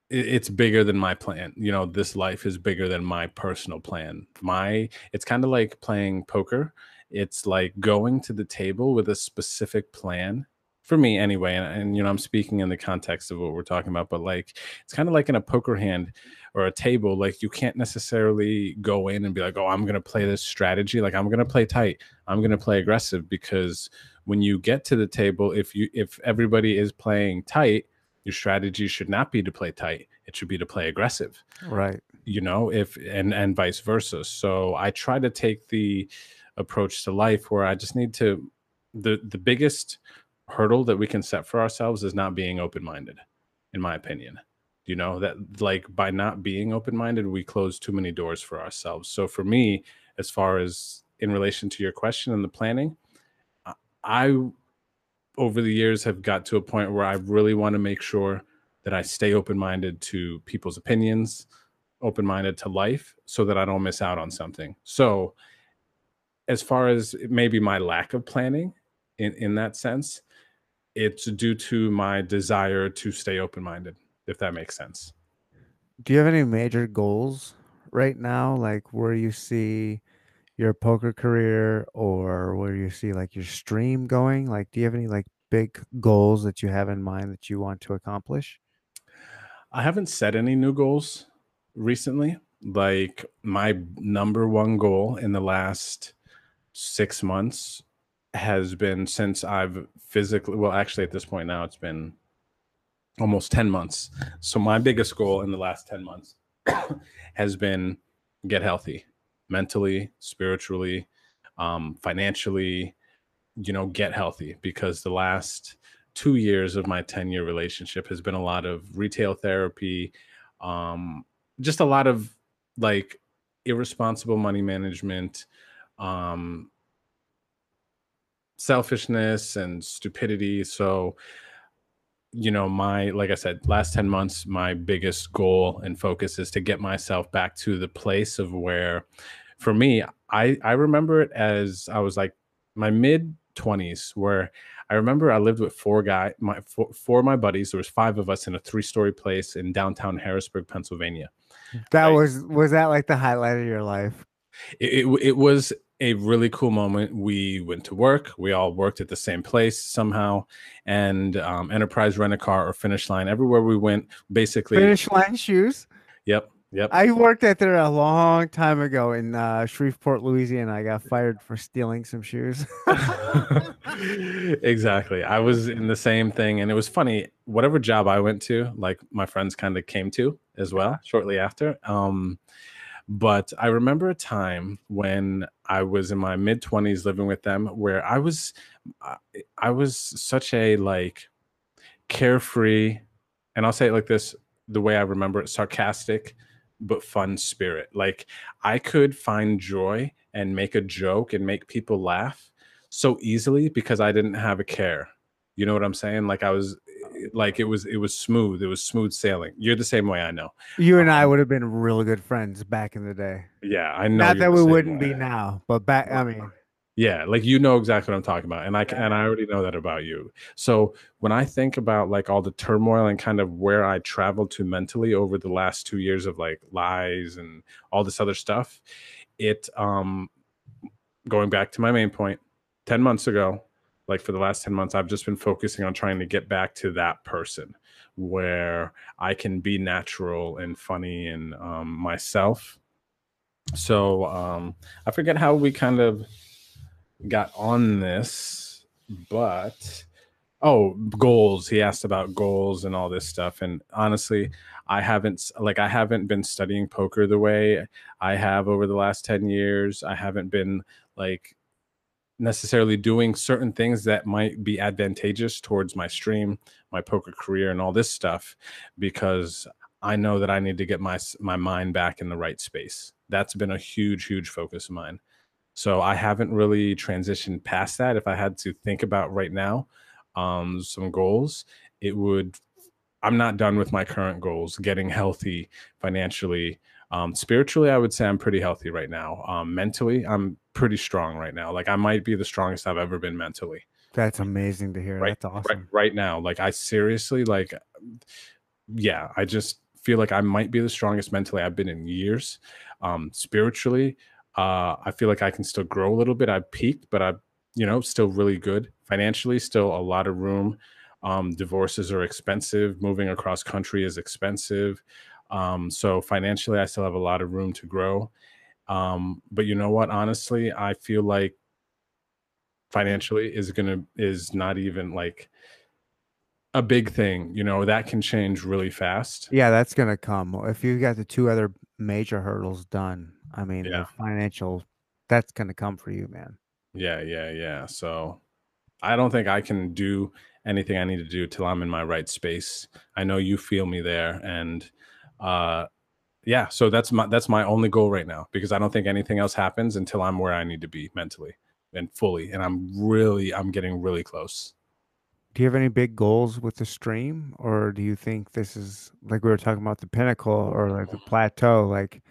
it's bigger than my plan. You know, this life is bigger than my personal plan. My it's kind of like playing poker. It's like going to the table with a specific plan for me anyway. And, and you know, I'm speaking in the context of what we're talking about, but like it's kind of like in a poker hand or a table, like you can't necessarily go in and be like, oh, I'm gonna play this strategy. Like I'm gonna play tight. I'm gonna play aggressive because when you get to the table, if you if everybody is playing tight, your strategy should not be to play tight it should be to play aggressive Right. you know if and and vice versa so i try to take the approach to life where i just need to the the biggest hurdle that we can set for ourselves is not being open-minded in my opinion you know that like by not being open-minded we close too many doors for ourselves so for me as far as in relation to your question and the planning I- i over the years have got to a point where I really want to make sure that I stay open minded to people's opinions, open minded to life, so that I don't miss out on something. So, as far as maybe my lack of planning in, in that sense, it's due to my desire to stay open minded, if that makes sense. Do you have any major goals right now, like where you see your poker career or where you see like your stream going? Like, do you have any like big goals that you have in mind that you want to accomplish? I haven't set any new goals recently. Like my number one goal in the last six months has been since I've physically, well, actually, at this point now, it's been almost 10 months. So my biggest goal in the last 10 months has been get healthy mentally, spiritually, um, financially, you know, get healthy because the last two years of my 10 year relationship has been a lot of retail therapy, um, just a lot of like irresponsible money management, um, selfishness and stupidity. So, you know, my, like I said, last 10 months, my biggest goal and focus is to get myself back to the place of where, for me, I, I remember it as I was like my mid 20s, where I remember I lived with four guy, my four, four of my buddies. There was five of us in a three story place in downtown Harrisburg, Pennsylvania. That right? was was that like the highlight of your life? It, it, it was a really cool moment. We went to work. We all worked at the same place somehow, and um, Enterprise Rent a Car or Finish Line. Everywhere we went, basically Finish Line shoes. Yep, Yep. I worked at there a long time ago in uh, Shreveport, Louisiana. I got fired for stealing some shoes. exactly. I was in the same thing. And it was funny, whatever job I went to, like my friends kind of came to as well shortly after. Um, but I remember a time when I was in my mid 20s living with them where I was I was such a like carefree and I'll say it like this the way I remember it sarcastic but fun spirit. Like I could find joy and make a joke and make people laugh so easily because I didn't have a care. You know what I'm saying? Like I was like it was it was smooth. It was smooth sailing. You're the same way I know. You and I um, would have been really good friends back in the day. Yeah, I know. Not that we wouldn't be now, but back I mean yeah, like you know exactly what I'm talking about, and I and I already know that about you. So when I think about like all the turmoil and kind of where I traveled to mentally over the last two years of like lies and all this other stuff, it um going back to my main point, ten months ago, like for the last 10 months, I've just been focusing on trying to get back to that person where I can be natural and funny and um, myself. So um, I forget how we kind of got on this, but oh, goals. He asked about goals and all this stuff. And honestly, I haven't like I haven't been studying poker the way I have over the last 10 years. I haven't been like necessarily doing certain things that might be advantageous towards my stream, my poker career and all this stuff because I know that I need to get my my mind back in the right space. That's been a huge huge focus of mine. So I haven't really transitioned past that. If I had to think about right now, um, some goals, it would. I'm not done with my current goals. Getting healthy financially, um, spiritually, I would say I'm pretty healthy right now. Um, mentally, I'm pretty strong right now. Like I might be the strongest I've ever been mentally. That's amazing to hear. Right, That's awesome. Right, right now, like I seriously, like, yeah, I just feel like I might be the strongest mentally I've been in years. Um, spiritually, uh, I feel like I can still grow a little bit. I've peaked, but I, you know, still really good financially. Still a lot of room. Um, divorces are expensive. Moving across country is expensive. Um, so financially, I still have a lot of room to grow. Um, but you know what? Honestly, I feel like financially is gonna is not even like a big thing. You know that can change really fast. Yeah, that's gonna come if you got the two other major hurdles done. I mean, yeah. the financial, that's going to come for you, man. Yeah, yeah, yeah. So I don't think I can do anything I need to do till I'm in my right space. I know you feel me there, and uh, yeah. So that's my that's my only goal right now because I don't think anything else happens until I'm where I need to be mentally and fully. And I'm really, I'm getting really close. Do you have any big goals with the stream, or do you think this is like we were talking about the pinnacle or like the plateau? Like,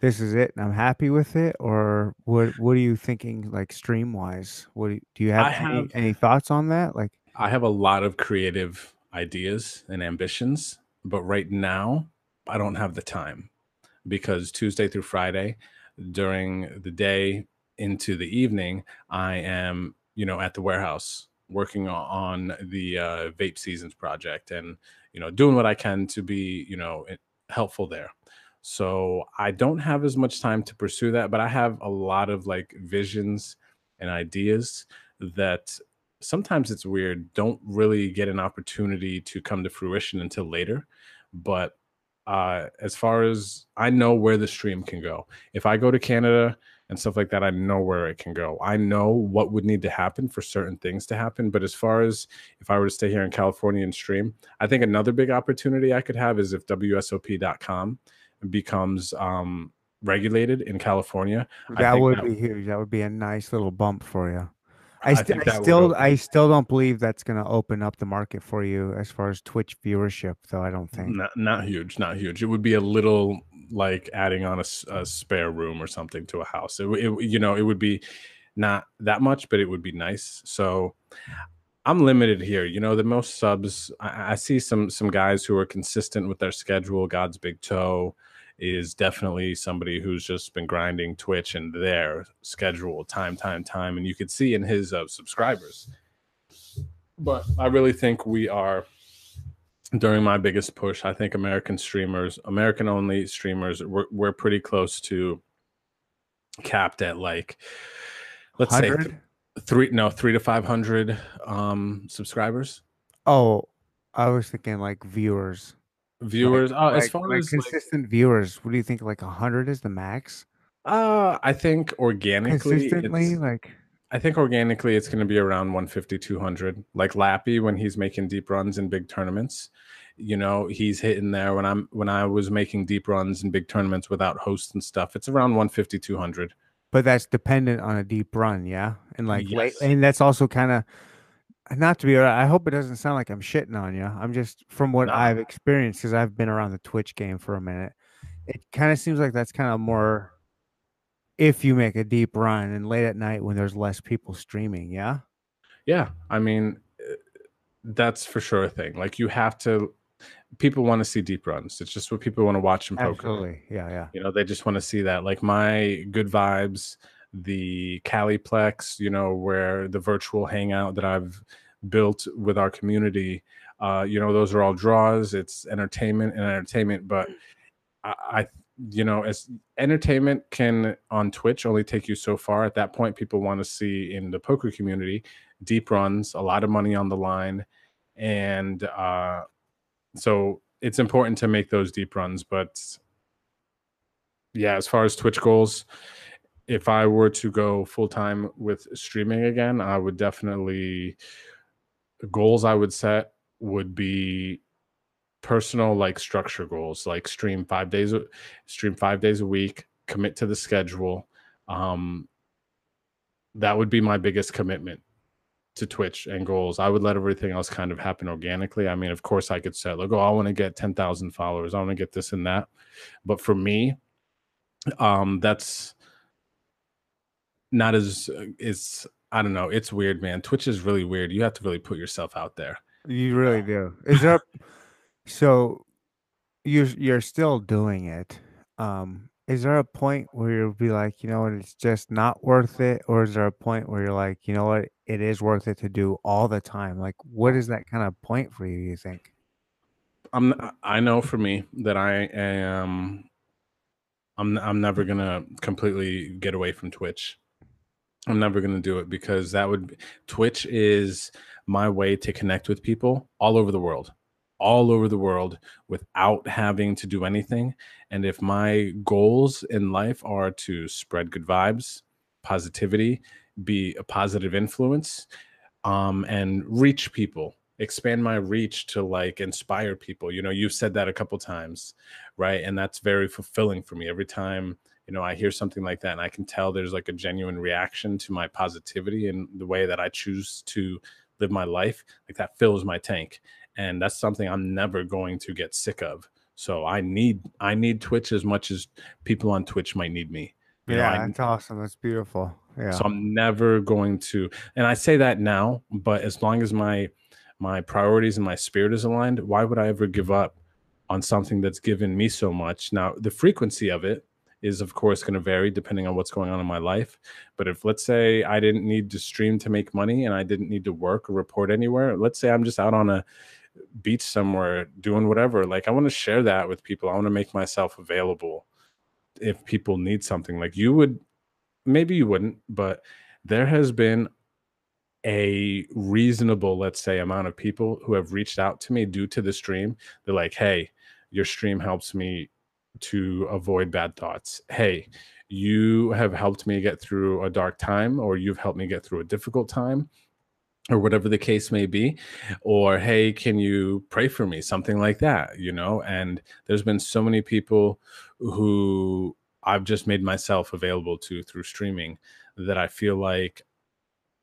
this is it and I'm happy with it, or what? What are you thinking, like stream wise? What do you, do you have, any, have any thoughts on that? Like, I have a lot of creative ideas and ambitions, but right now I don't have the time because Tuesday through Friday, during the day into the evening, I am you know at the warehouse working on the uh, vape seasons project and you know doing what i can to be you know helpful there. So i don't have as much time to pursue that but i have a lot of like visions and ideas that sometimes it's weird don't really get an opportunity to come to fruition until later but uh as far as i know where the stream can go if i go to canada and stuff like that i know where it can go i know what would need to happen for certain things to happen but as far as if i were to stay here in california and stream i think another big opportunity i could have is if wsop.com becomes um regulated in california That would that, be huge. That would be a nice little bump for you. I, st- I I still, I still don't believe that's going to open up the market for you as far as Twitch viewership, though. I don't think not, not huge, not huge. It would be a little like adding on a, a spare room or something to a house. It, it, you know, it would be not that much, but it would be nice. So I'm limited here. You know, the most subs I, I see some some guys who are consistent with their schedule. God's big toe is definitely somebody who's just been grinding Twitch and their schedule time, time, time, and you could see in his uh, subscribers. But I really think we are during my biggest push. I think American streamers, American only streamers, we're, we're pretty close to capped at like let's 100? say th- three no three to five hundred um subscribers. Oh, I was thinking like viewers viewers like, uh, like, as far like as consistent viewers what do you think like 100 is the max? Uh i think organically consistently like i think organically it's going to be around 150 200 like lappy when he's making deep runs in big tournaments you know he's hitting there. When i'm when i was making deep runs in big tournaments without hosts and stuff it's around 150 200 but that's dependent on a deep run yeah? And like yes. and that's also kind of not to be I hope it doesn't sound like I'm shitting on you. I'm just from what I've experienced because I've been around the Twitch game for a minute. It kind of seems like that's kind of more if you make a deep run and late at night when there's less people streaming. Yeah. Yeah. I mean, eh, that's for sure a thing. Like you have to, people want to see deep runs. It's just what people want to watch in poker. Absolutely. Yeah. Yeah. You know, they just want to see that. Like my good vibes the Caliplex, you know, where the virtual hangout that I've built with our community, uh, you know, those are all draws. It's entertainment and entertainment, but I, I you know, as entertainment can on Twitch only take you so far. At that point, people want to see in the poker community deep runs, a lot of money on the line, and uh, so it's important to make those deep runs. But yeah, as far as Twitch goals, if I were to go full time with streaming again, I would definitely goals I would set would be personal like structure goals like stream 5 days stream 5 days a week commit to the schedule um that would be my biggest commitment to Twitch and goals. I would let everything else kind of happen organically. I mean, of course I could set like, oh, I want to get 10,000 followers. I want to get this and that. But for me, um that's not as it's I don't know. It's weird, man. Twitch is really weird. You have to really put yourself out there. You really do. Is there so you're you're still doing it. Um is there a point where you'll be like, you know what, it's just not worth it? Or is there a point where you're like, you know what, it is worth it to do all the time? Like what is that kind of point for you, you think? I'm I know for me that I am I'm I'm never gonna completely get away from Twitch. I'm never going to do it because that would Twitch is my way to connect with people all over the world, all over the world without having to do anything. And if my goals in life are to spread good vibes, positivity, be a positive influence, um, and reach people, expand my reach to like inspire people. You know, you've said that a couple times, right? And that's very fulfilling for me every time you know i hear something like that and i can tell there's like a genuine reaction to my positivity and the way that i choose to live my life like that fills my tank and that's something i'm never going to get sick of. So i need i need twitch as much as people on twitch might need me you yeah know, that's awesome that's beautiful yeah. So i'm never going to and i say that now but as long as my my priorities and my spirit is aligned why would i ever give up on something that's given me so much? Now the frequency of it is of course going to vary depending on what's going on in my life. But if let's say i didn't need to stream to make money and i didn't need to work or report anywhere let's say i'm just out on a beach somewhere doing whatever like i want to share that with people. I want to make myself available if people need something. Like you would maybe you wouldn't but there has been a reasonable let's say amount of people who have reached out to me due to the stream. They're like hey your stream helps me to avoid bad thoughts. Hey you have helped me get through a dark time or you've helped me get through a difficult time or whatever the case may be or hey can you pray for me? Something like that you know? And there's been so many people who i've just made myself available to through streaming that i feel like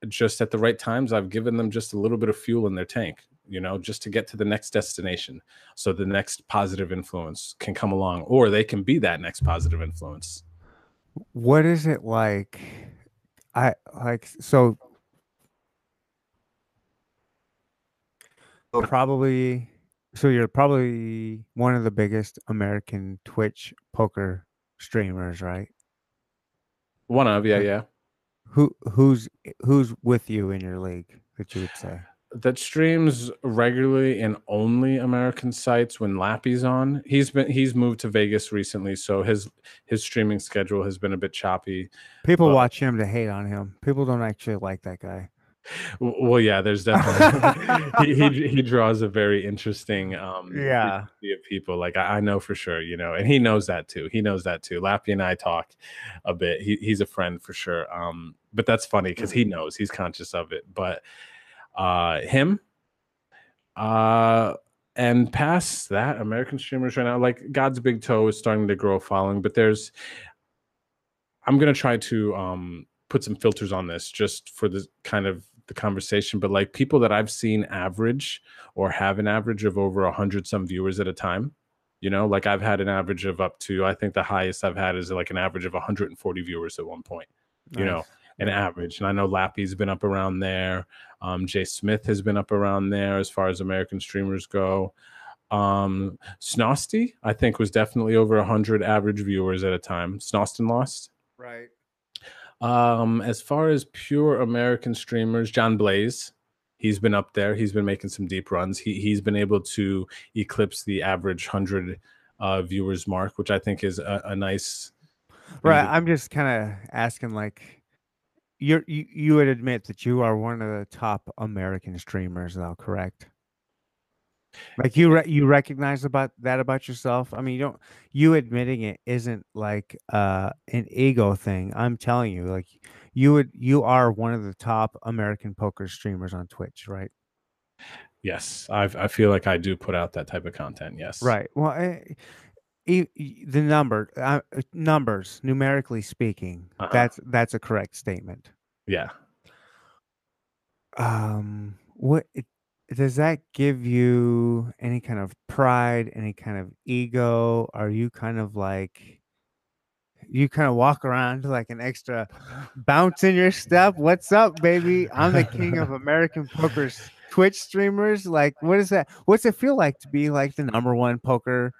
just at the right times i've given them just a little bit of fuel in their tank you know just to get to the next destination so the next positive influence can come along or they can be that next positive influence what is it like i like so probably so you're probably one of the biggest American Twitch poker streamers, right? one of yeah yeah Who who's who's with you in your league that you would say? That streams regularly in only American sites when Lappy's on. He's been he's moved to Vegas recently, so his his streaming schedule has been a bit choppy. People Well- watch him to hate on him. People don't actually like that guy. Well, yeah, there's definitely he, he he draws a very interesting um Yeah. of people. Like I, I know for sure, you know, and he knows that too. He knows that too. Lappy and I talk a bit. He he's a friend for sure. Um, but that's funny because he knows he's conscious of it. But uh him, uh and past that, American streamers right now, like God's Big Toe is starting to grow a following, but there's I'm gonna try to um put some filters on this just for the kind of the conversation, but like people that I've seen average or have an average of over a hundred some viewers at a time. You know, like I've had an average of up to I think the highest I've had is like an average of 140 viewers at one point. You know, an average. And I know Lappy's been up around there. Um, Jay Smith has been up around there as far as American streamers go. Um, Snosty, I think, was definitely over 100 average viewers at a time. Snoston Lost. Right. Um, as far as pure American streamers, John Blaze, he's been up there. He's been making some deep runs. He he's been able to eclipse the average hundred uh, viewers mark, which I think is a, a nice. Right. I'm just kind of asking like you're you, you would admit that you are one of the top American streamers though, correct? Like you re- you recognize about that about yourself? I mean, you don't you admitting it isn't like uh an ego thing. I'm telling you like you would you are one of the top American poker streamers on Twitch, right? Yes, I I feel like I do put out that type of content. Yes. Right. Well, eh, e- the number uh, uh, numbers numerically speaking, Uh-huh. that's that's a correct statement. Yeah. um what does that give you any kind of pride any kind of ego are you kind of like you kind of walk around like an extra bounce in your step what's up baby i'm the king of american poker's twitch streamers like what is that what's it feel like to be like the number one poker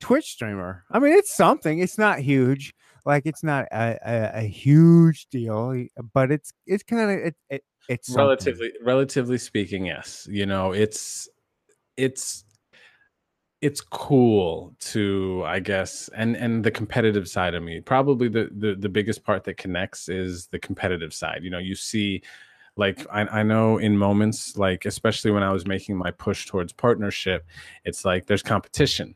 twitch streamer. I mean it's something. It's not huge. Like it's not a, a, a huge deal but it's it's kind of it, it, it's something. relatively relatively speaking yes. You know it's it's it's cool to i guess and and the competitive side of me. Probably the the, the biggest part that connects is the competitive side. You know you see like I, I know in moments like especially when i was making my push towards partnership it's like there's competition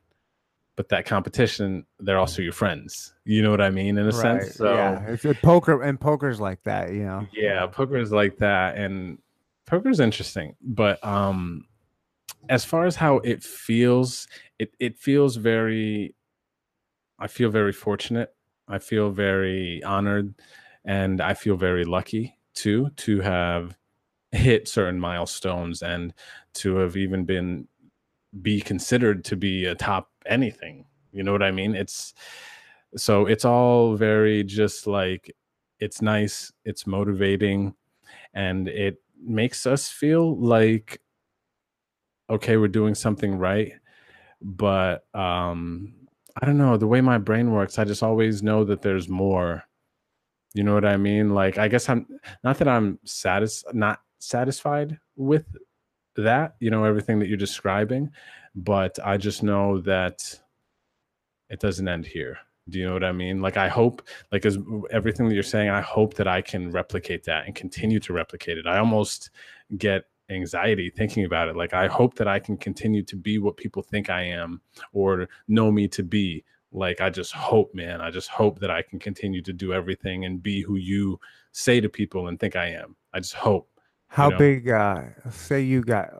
but that competition they're also your friends. You know what i mean in a Right, sense so yeah, it's a poker and poker's like that, you know. yeah poker is like that and poker is interesting but um as far as how it feels it it feels very i feel very fortunate. I feel very honored and i feel very lucky too to have hit certain milestones and to have even been be considered to be a top anything you know what i mean it's so it's all very just like it's nice it's motivating and it makes us feel like okay we're doing something right but um I don't know the way my brain works. I just always know that there's more. You know what I mean? Like I guess I'm not that I'm satis not satisfied with that, you know, everything that you're describing, but I just know that it doesn't end here. Do you know what I mean? Like I hope, like as everything that you're saying, I hope that I can replicate that and continue to replicate it. I almost get anxiety thinking about it. Like I hope that I can continue to be what people think I am or know me to be. Like I just hope, man. I just hope that I can continue to do everything and be who you say to people and think I am. I just hope. How know? big? Uh, say you got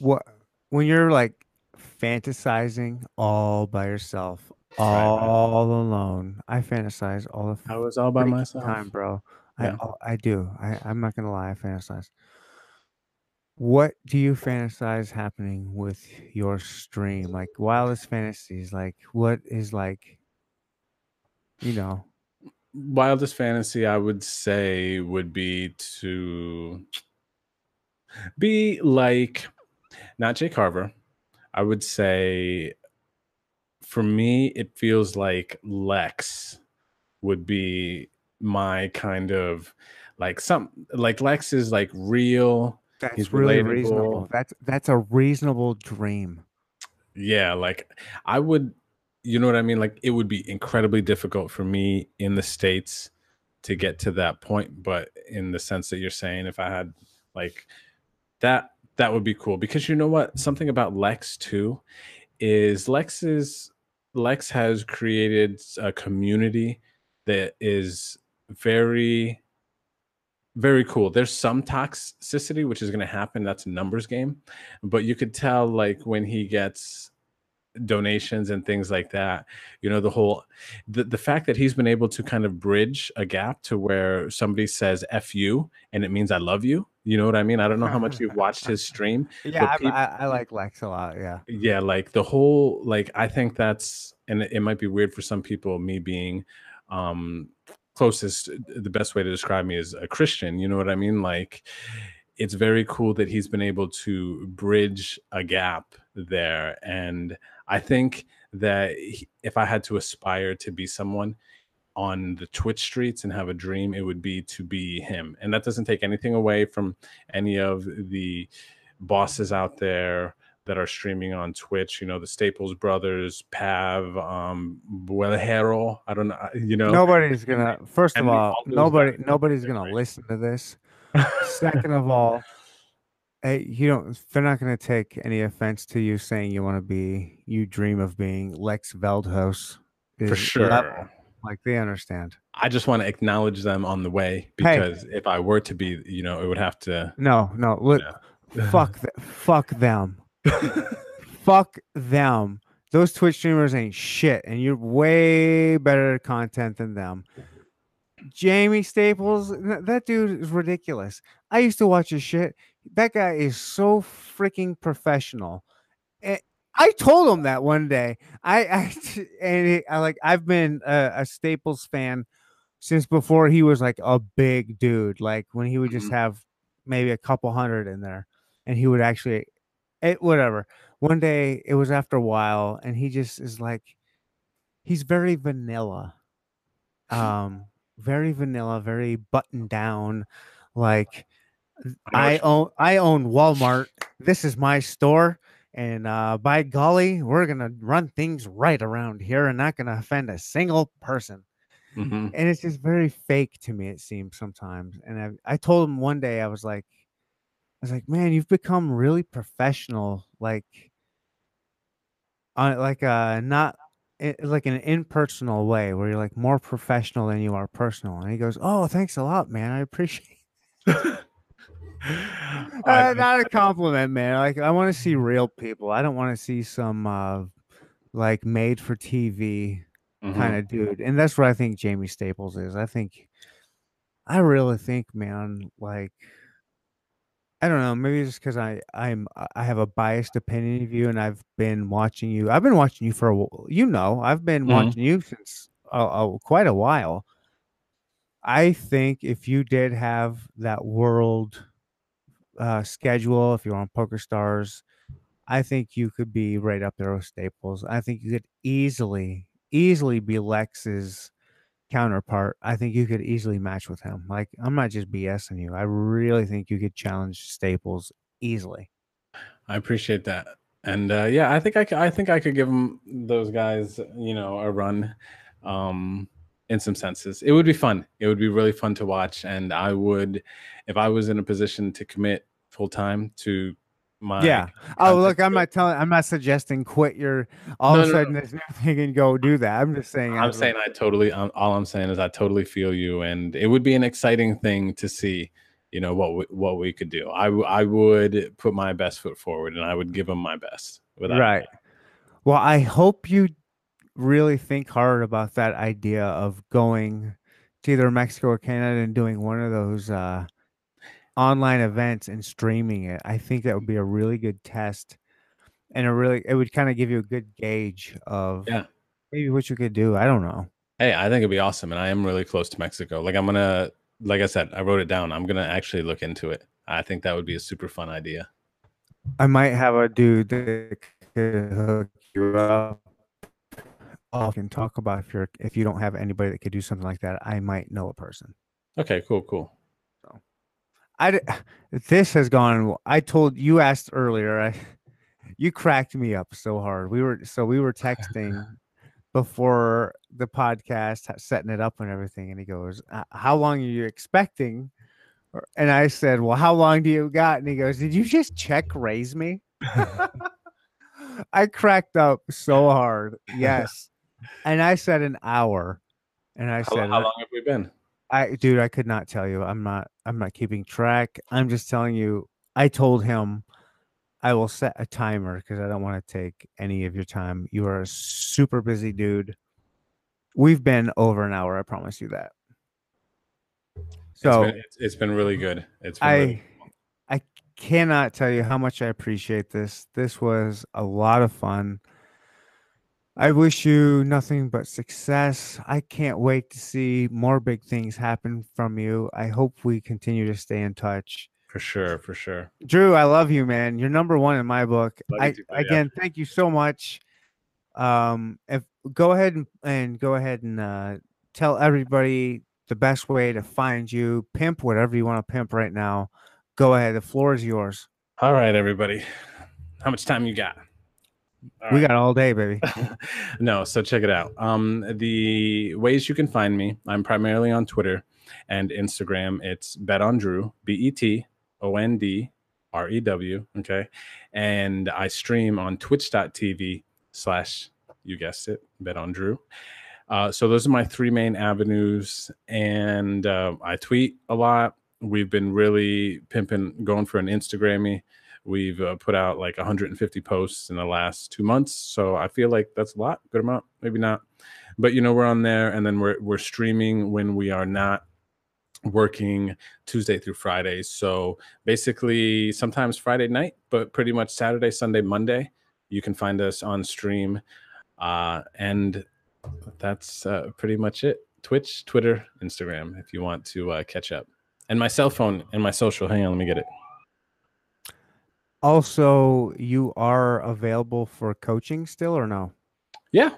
what when you're like fantasizing all by yourself, Right, right. all alone. I fantasize all the I was all by myself. time, bro. Yeah. I I do. I I'm not gonna lie. I fantasize. What do you fantasize happening with your stream? Like wildest fantasies. Like what is like, you know, Wildest fantasy I would say would be to be like not Jay Carver. I would say for me, it feels like Lex would be my kind of like some like Lex is like real. that's He's really reasonable. relatable. That's that's a reasonable dream. Yeah, like I would, you know what I mean? Like it would be incredibly difficult for me in the States to get to that point. But in the sense that you're saying, if I had like that, that would be cool because you know what? Something about Lex too is Lex is Lex has created a community that is very very cool. There's some toxicity which is going to happen. That's a numbers game, but you could tell like when he gets donations and things like that you know the whole the, the fact that he's been able to kind of bridge a gap to where somebody says f you and it means i love you you know what i mean i don't know how much you've watched his stream Yeah, I, but peop- I, I like Lex a lot. Yeah. yeah like the whole like i think that's and it, it might be weird for some people me being um closest the best way to describe me is a christian you know what i mean like it's very cool that he's been able to bridge a gap there and i think that he- if i had to aspire to be someone on the twitch streets and have a dream it would be to be him and that doesn't take anything away from any of the bosses out there that are streaming on Twitch. You know, the Staples brothers, Pav, um, Buelhero. I don't know. You know, Nobody's gonna. First of all, nobody nobody's gonna right. listen to this. Second of all, hey, you don't. They're not gonna take any offense to you saying you want to be. You dream of being Lex Veldhuis. for sure. level. Like they understand. I just want to acknowledge them on the way Hey. because if I were to be, you know, it would have to. No, no. Look, fuck, th- fuck them. fuck them. Those Twitch streamers ain't shit, and you're way better content than them. Jaime Staples, that dude is ridiculous. I used to watch his shit. That guy is so freaking professional. I told him that one day. I, I and he, I like I've been a, a Staples fan since before he was like a big dude. Like when he would just Mhm. have maybe a couple hundred in there, and he would actually, it whatever. One day it was after a while, and he just is like, he's very vanilla, um, very vanilla, very buttoned down, like. I own I own Walmart. This is my store. And uh, by golly, we're gonna run things right around here and not gonna offend a single person. Mhm. And it's just very fake to me, it seems sometimes. And I I told him one day, I was like, I was like, man, you've become really professional, like on like uh not i- like an impersonal way where you're like more professional than you are personal. And he goes, Oh, thanks a lot, man. I appreciate uh, not a compliment, man. Like I want to see real people. I don't want to see some uh like made for TV Mhm. kind of dude. And that's what I think Jaime Staples is. I think I really think, man, like I don't know, maybe it's because I I'm I have a biased opinion of you, and I've been watching you. I've been watching you for a wh- you know I've been Mhm. watching you since uh, uh, quite a while. I think if you did have that world uh, schedule, if you're on Poker Stars, I think you could be right up there with Staples. I think you could easily, easily be Lex's counterpart. I think you could easily match with him. Like, I'm not just BSing you. I really think you could challenge Staples easily. I appreciate that. And uh, yeah, I think I, I think I could give them those guys, you know, a run. Um, in some senses, it would be fun. It would be really fun to watch, and I would, if I was in a position to commit full time to my yeah. Oh, look, I'm not telling. I'm not suggesting quit your all No, of a no, sudden this new thing and go do that. I'm just saying. I'm I'd saying like- I totally. I'm, all I'm saying is I totally feel you, and it would be an exciting thing to see. You know what we, what we could do. I w- I would put my best foot forward, and I would give them my best. Without right. doubt. Well, I hope you really think hard about that idea of going to either Mexico or Canada and doing one of those uh, online events and streaming it. I think that would be a really good test, and a really it would kind of give you a good gauge of Yeah. maybe what you could do. I don't know. Hey, I think it'd be awesome, and I am really close to Mexico. Like I'm gonna, like I said, I wrote it down. I'm gonna actually look into it. I think that would be a super fun idea. I might have a dude that could hook you up. I can talk about if you're if you don't have anybody that could do something like that. I might know a person. Okay, cool, cool. So i this has gone. I told you asked earlier. I, you cracked me up so hard. We were so we were texting before the podcast, setting it up and everything. And he goes, "Uh, "How long are you expecting?" And I said, "Well, how long do you got?" And he goes, "Did you just check raise me?" I cracked up so hard. Yes, and I said an hour, and I How, said, how long have we been? I dude, I could not tell you. I'm not I'm not keeping track. I'm just telling you I told him I will set a timer because I don't want to take any of your time. You are a super busy dude. We've been over an hour, I promise you that. So it's been, it's, it's been really good. It's been really, I I cannot tell you how much I appreciate this. This was a lot of fun. I wish you nothing but success. I can't wait to see more big things happen from you. I hope we continue to stay in touch. for sure, for sure. Drew, I love you, man. You're number one in my book. I too, again, thank you so much. Um, if go ahead and, and go ahead and uh, tell everybody the best way to find you, pimp whatever you want to pimp right now. Go ahead. The floor is yours. All right, everybody. How much time you got? All we right. got all day, baby. no, so check it out. Um, the ways you can find me, I'm primarily on Twitter and Instagram. It's Bet on Drew, B E T O N D R E W. Okay. And I stream on twitch.tv slash, you guessed it, Bet on Drew. Uh, so those are my three main avenues. And uh, I tweet a lot. We've been really pimping, going for an Instagrammy. We've uh, put out like 150 posts in the last two months, so I feel like that's a lot, good amount, maybe not, but you know we're on there, and then we're we're streaming when we are not working Tuesday through Friday. So basically, sometimes Friday night, but pretty much Saturday, Sunday, Monday, you can find us on stream, uh, and that's uh, pretty much it. Twitch, Twitter, Instagram, if you want to uh, catch up, and my cell phone and my social. Hang on, let me get it. Also, you are available for coaching still or no? Yeah.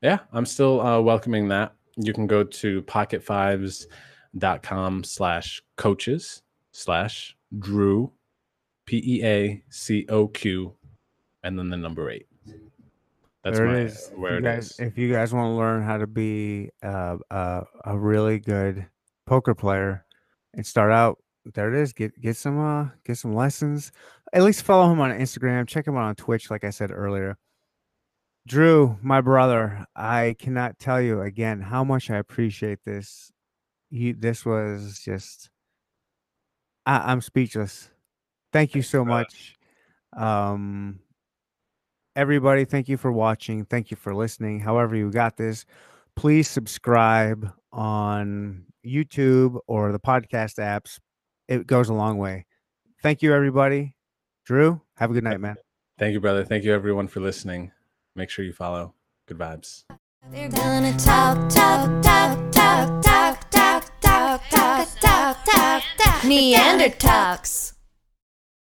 Yeah. I'm still uh, welcoming that. You can go to pocketfives.com slash coaches slash Drew, P E A C O Q, and then the number eight. That's there my, it is. Where it guys, is. If you guys want to learn how to be uh, uh, a really good poker player and start out, there it is. Get get some uh, get some lessons. At least follow him on Instagram. Check him out on Twitch, like I said earlier. Drew, my brother, I cannot tell you again how much I appreciate this. You, this was just, I, I'm speechless. Thank you so brother. much. Um, everybody, thank you for watching. Thank you for listening. However, you got this, please subscribe on YouTube or the podcast apps. It goes a long way. Thank you, everybody. Drew, have a good night, man. Thank you, brother. Thank you, everyone, for listening. Make sure you follow. Good vibes. They're gonna talk, talk, talk, talk, talk, talk, talk, talk, talk, talk, talk, Neanderthals.